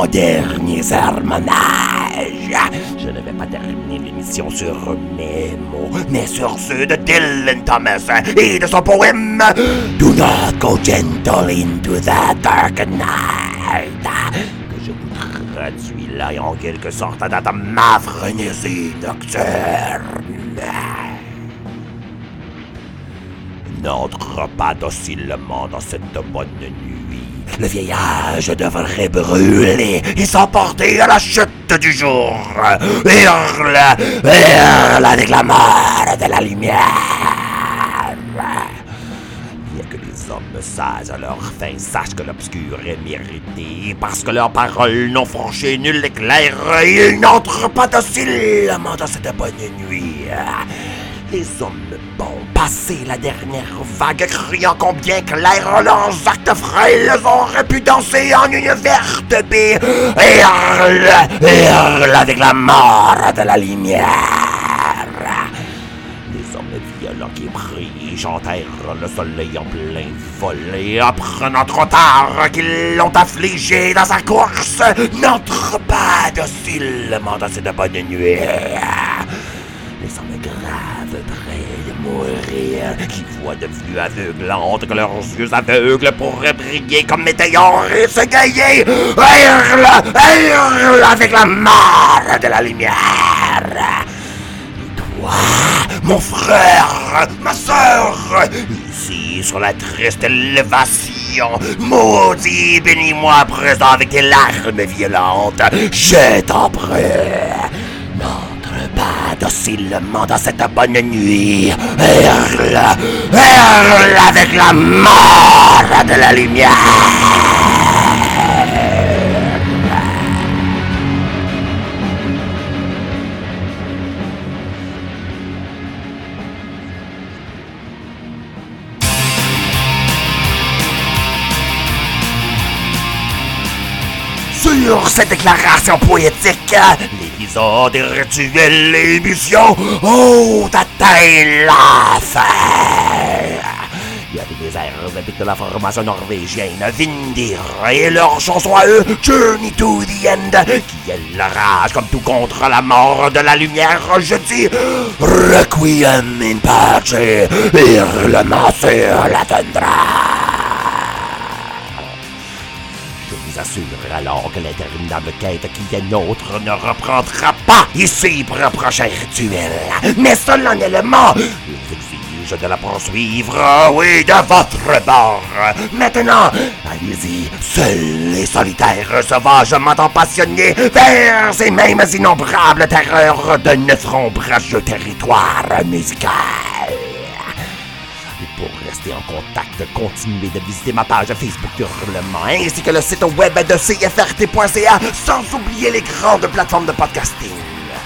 Mon dernier sermonnage, je ne vais pas terminer l'émission sur mes mots, mais sur ceux de Dylan Thomas et de son poème Do not go gentle into the dark night, que je vous traduis là en quelque sorte dans ma frénésie nocturne. N'entre pas docilement dans cette bonne nuit. Le vieillage devrait brûler et s'emporter à la chute du jour. Hurle, hurle avec la mort de la lumière. Bien que les hommes sages à leur fin sachent que l'obscur est mérité, parce que leurs paroles n'ont franchi nul éclair, ils n'entrent pas docilement dans cette bonne nuit. Les hommes bons passer la dernière vague, criant combien clair leurs actes frêles auraient pu danser en une verte baie. Et hurle, hurle avec la mort de la lumière. Les hommes violents qui brillent chantèrent le soleil en plein vol et apprenant trop tard qu'ils l'ont affligé dans sa course, n'entre pas docilement dans cette bonne nuit. De qui voient devenues aveuglantes que leurs yeux aveugles pourraient briller comme météores et s'égayer. Hurle, hurle avec la mort de la lumière. Toi, mon frère, ma sœur, ici sur la triste élévation, maudit, bénis-moi présent avec tes larmes violentes, je t'en prie. Docilement dans cette bonne nuit. Hurle, hurle avec la mort de la lumière. Déclaration poétique, l'épisode des rituels et émissions ont atteint la fin. Il y avait des airs de la formation norvégienne Vindir et leur chanson à eux, Journey to the End, qui est la rage comme tout contre la mort de la lumière. Je dis Requiem in pace, hurlement sur la tundra. Alors que l'interminable quête qui est nôtre ne reprendra pas ici pour un prochain rituel. Mais solennellement, je vous exige de la poursuivre, oui, de votre bord. Maintenant, allez-y, seul et solitaire, sauvagement passionné vers ces mêmes innombrables terreurs de notre ombrageux territoire musical. En contact, continuez de visiter ma page Facebook Hurlement ainsi que le site web de cfrt.ca sans oublier les grandes plateformes de podcasting.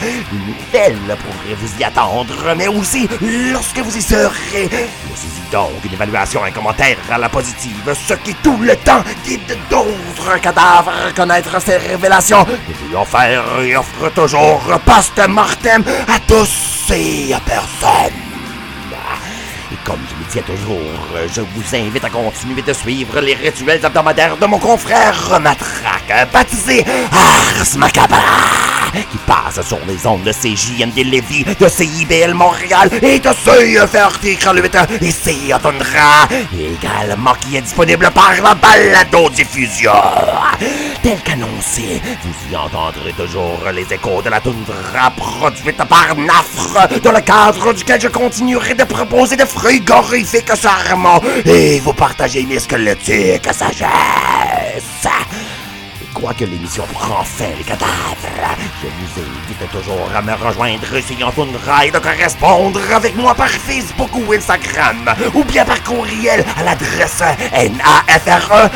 Une nouvelle pourrait vous y attendre, mais aussi lorsque vous y serez. Laissez-y donc une évaluation, un commentaire à la positive, ce qui tout le temps guide d'autres cadavres à connaître ces révélations. Et lui faire et offre toujours post-mortem à tous et à personne. Comme je le dis toujours, je vous invite à continuer de suivre les rituels hebdomadaires de mon confrère Matraque, baptisé Ars Macabra, qui passe sur les ondes de CJMD Lévis, de CIBL Montréal et de CFRT Kraluit et CA Tundra, également qui est disponible par la balado-diffusion. Tel qu'annoncé, vous y entendrez toujours les échos de la toundra produite par Nafre, dans le cadre duquel je continuerai de proposer des frigorifiques sarments et vous partagez mes squelettiques sagesse. Quoique l'émission prend fin, les cadavres, je vous invite toujours à me rejoindre ici en toundra et de correspondre avec moi par Facebook ou Instagram, ou bien par courriel à l'adresse nafre.cfrt.ca.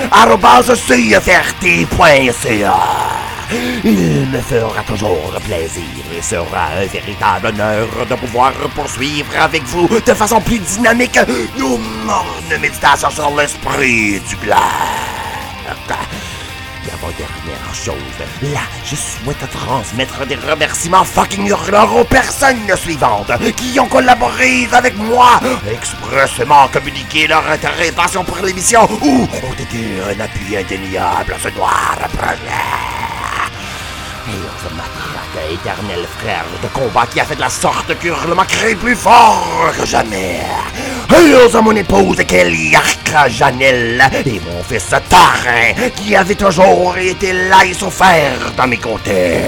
Il me fera toujours plaisir et sera un véritable honneur de pouvoir poursuivre avec vous de façon plus dynamique nos mornes méditations sur l'esprit du glace. L'avant-dernière chose, là, je souhaite transmettre des remerciements fucking hurleurs aux personnes suivantes qui ont collaboré avec moi, expressément communiqué leur intérêt et passion pour l'émission ou ont été un appui indéniable à ce noir projet. Heels, matraque, éternel frère de combat qui a fait de la sorte que hurlement crée plus fort que jamais. Heels à mon épouse Kelly Arca Janelle et mon fils Tarin qui avait toujours été là et souffert dans mes côtés.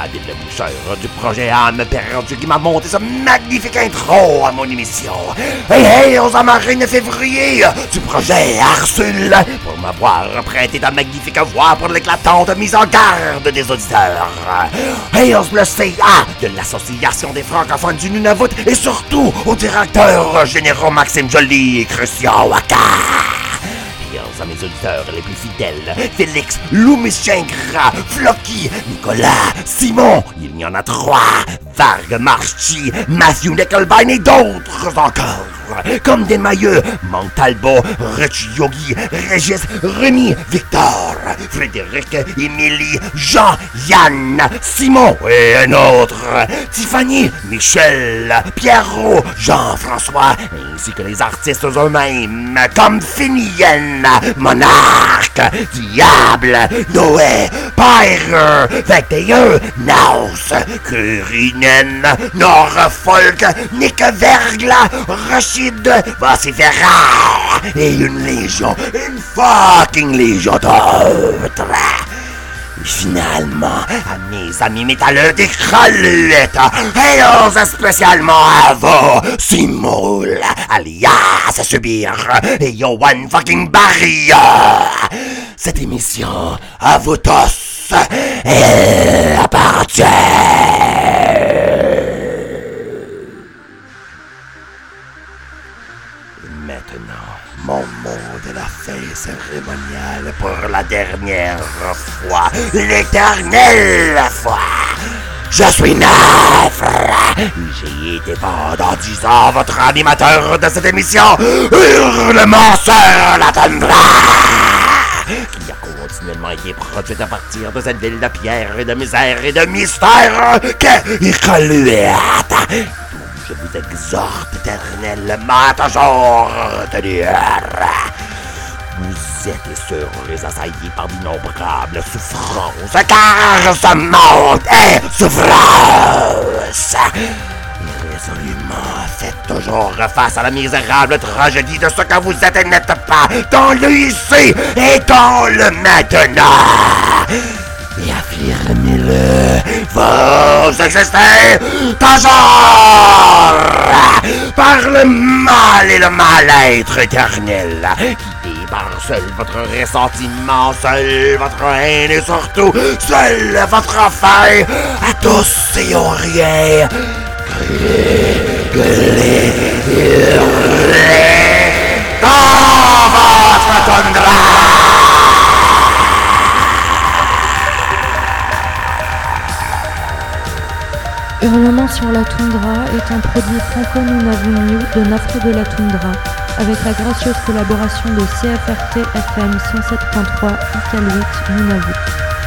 David le du projet Âme perdue qui m'a monté ce magnifique intro à mon émission. Hey hey, aux marine février du projet Arsule pour m'avoir prêté ta magnifique voix pour l'éclatante mise en garde des auditeurs. Hey, le CA de l'Association des francophones du Nunavut et surtout au directeur général Maxime Joly et Christian Waka à mes auditeurs les plus fidèles. Félix, Louis Gras, Flocky, Nicolas, Simon, il y en a trois. Varg Marchi, Matthew Nickelbine et d'autres encore. Comme des mailleux, Montalbo, Rich Yogi, Régis, Rémi, Victor, Frédéric, Émilie, Jean, Yann, Simon et un autre. Tiffany, Michel, Pierrot, Jean-François, ainsi que les artistes eux-mêmes, comme Finienne, Monarque, Diable, Noé, Pyre, 21, Naus, Curinen, Norfolk, Nick Vergla, Rachid, Vociférard et une légion, une fucking légion d'autres. Finalement, à mes amis métalleux des craluettes, et spécialement à vous, Simoul, alias Subir, et Yohan fucking Barry. Cette émission, à vous tous, elle appartient. Mon mot de la fin cérémoniale pour la dernière fois, l'éternelle fois. Je suis neuf! J'ai été pendant dix ans votre animateur de cette émission, Hurlement sur la! Qui a continuellement été produite à partir de cette ville de pierre et de misère et de mystère que Iqaluat je vous exhorte éternellement à toujours retenir. Vous êtes sur les assaillis par d'innombrables souffrances, car ce monde est souffrance. Résolument, faites toujours face à la misérable tragédie de ce que vous êtes et n'êtes pas dans le ici et dans le maintenant et affirmez-le, vous existez? Toujours! Par le mal et le mal-être éternel. Qui seul votre ressentiment, seul votre haine et surtout seul votre faim à tous et au rien. Hurlement sur la toundra est un produit franco-nunavumio de Nafta de la Toundra, avec la gracieuse collaboration de CFRT FM 107.3 IK8 Nunavut.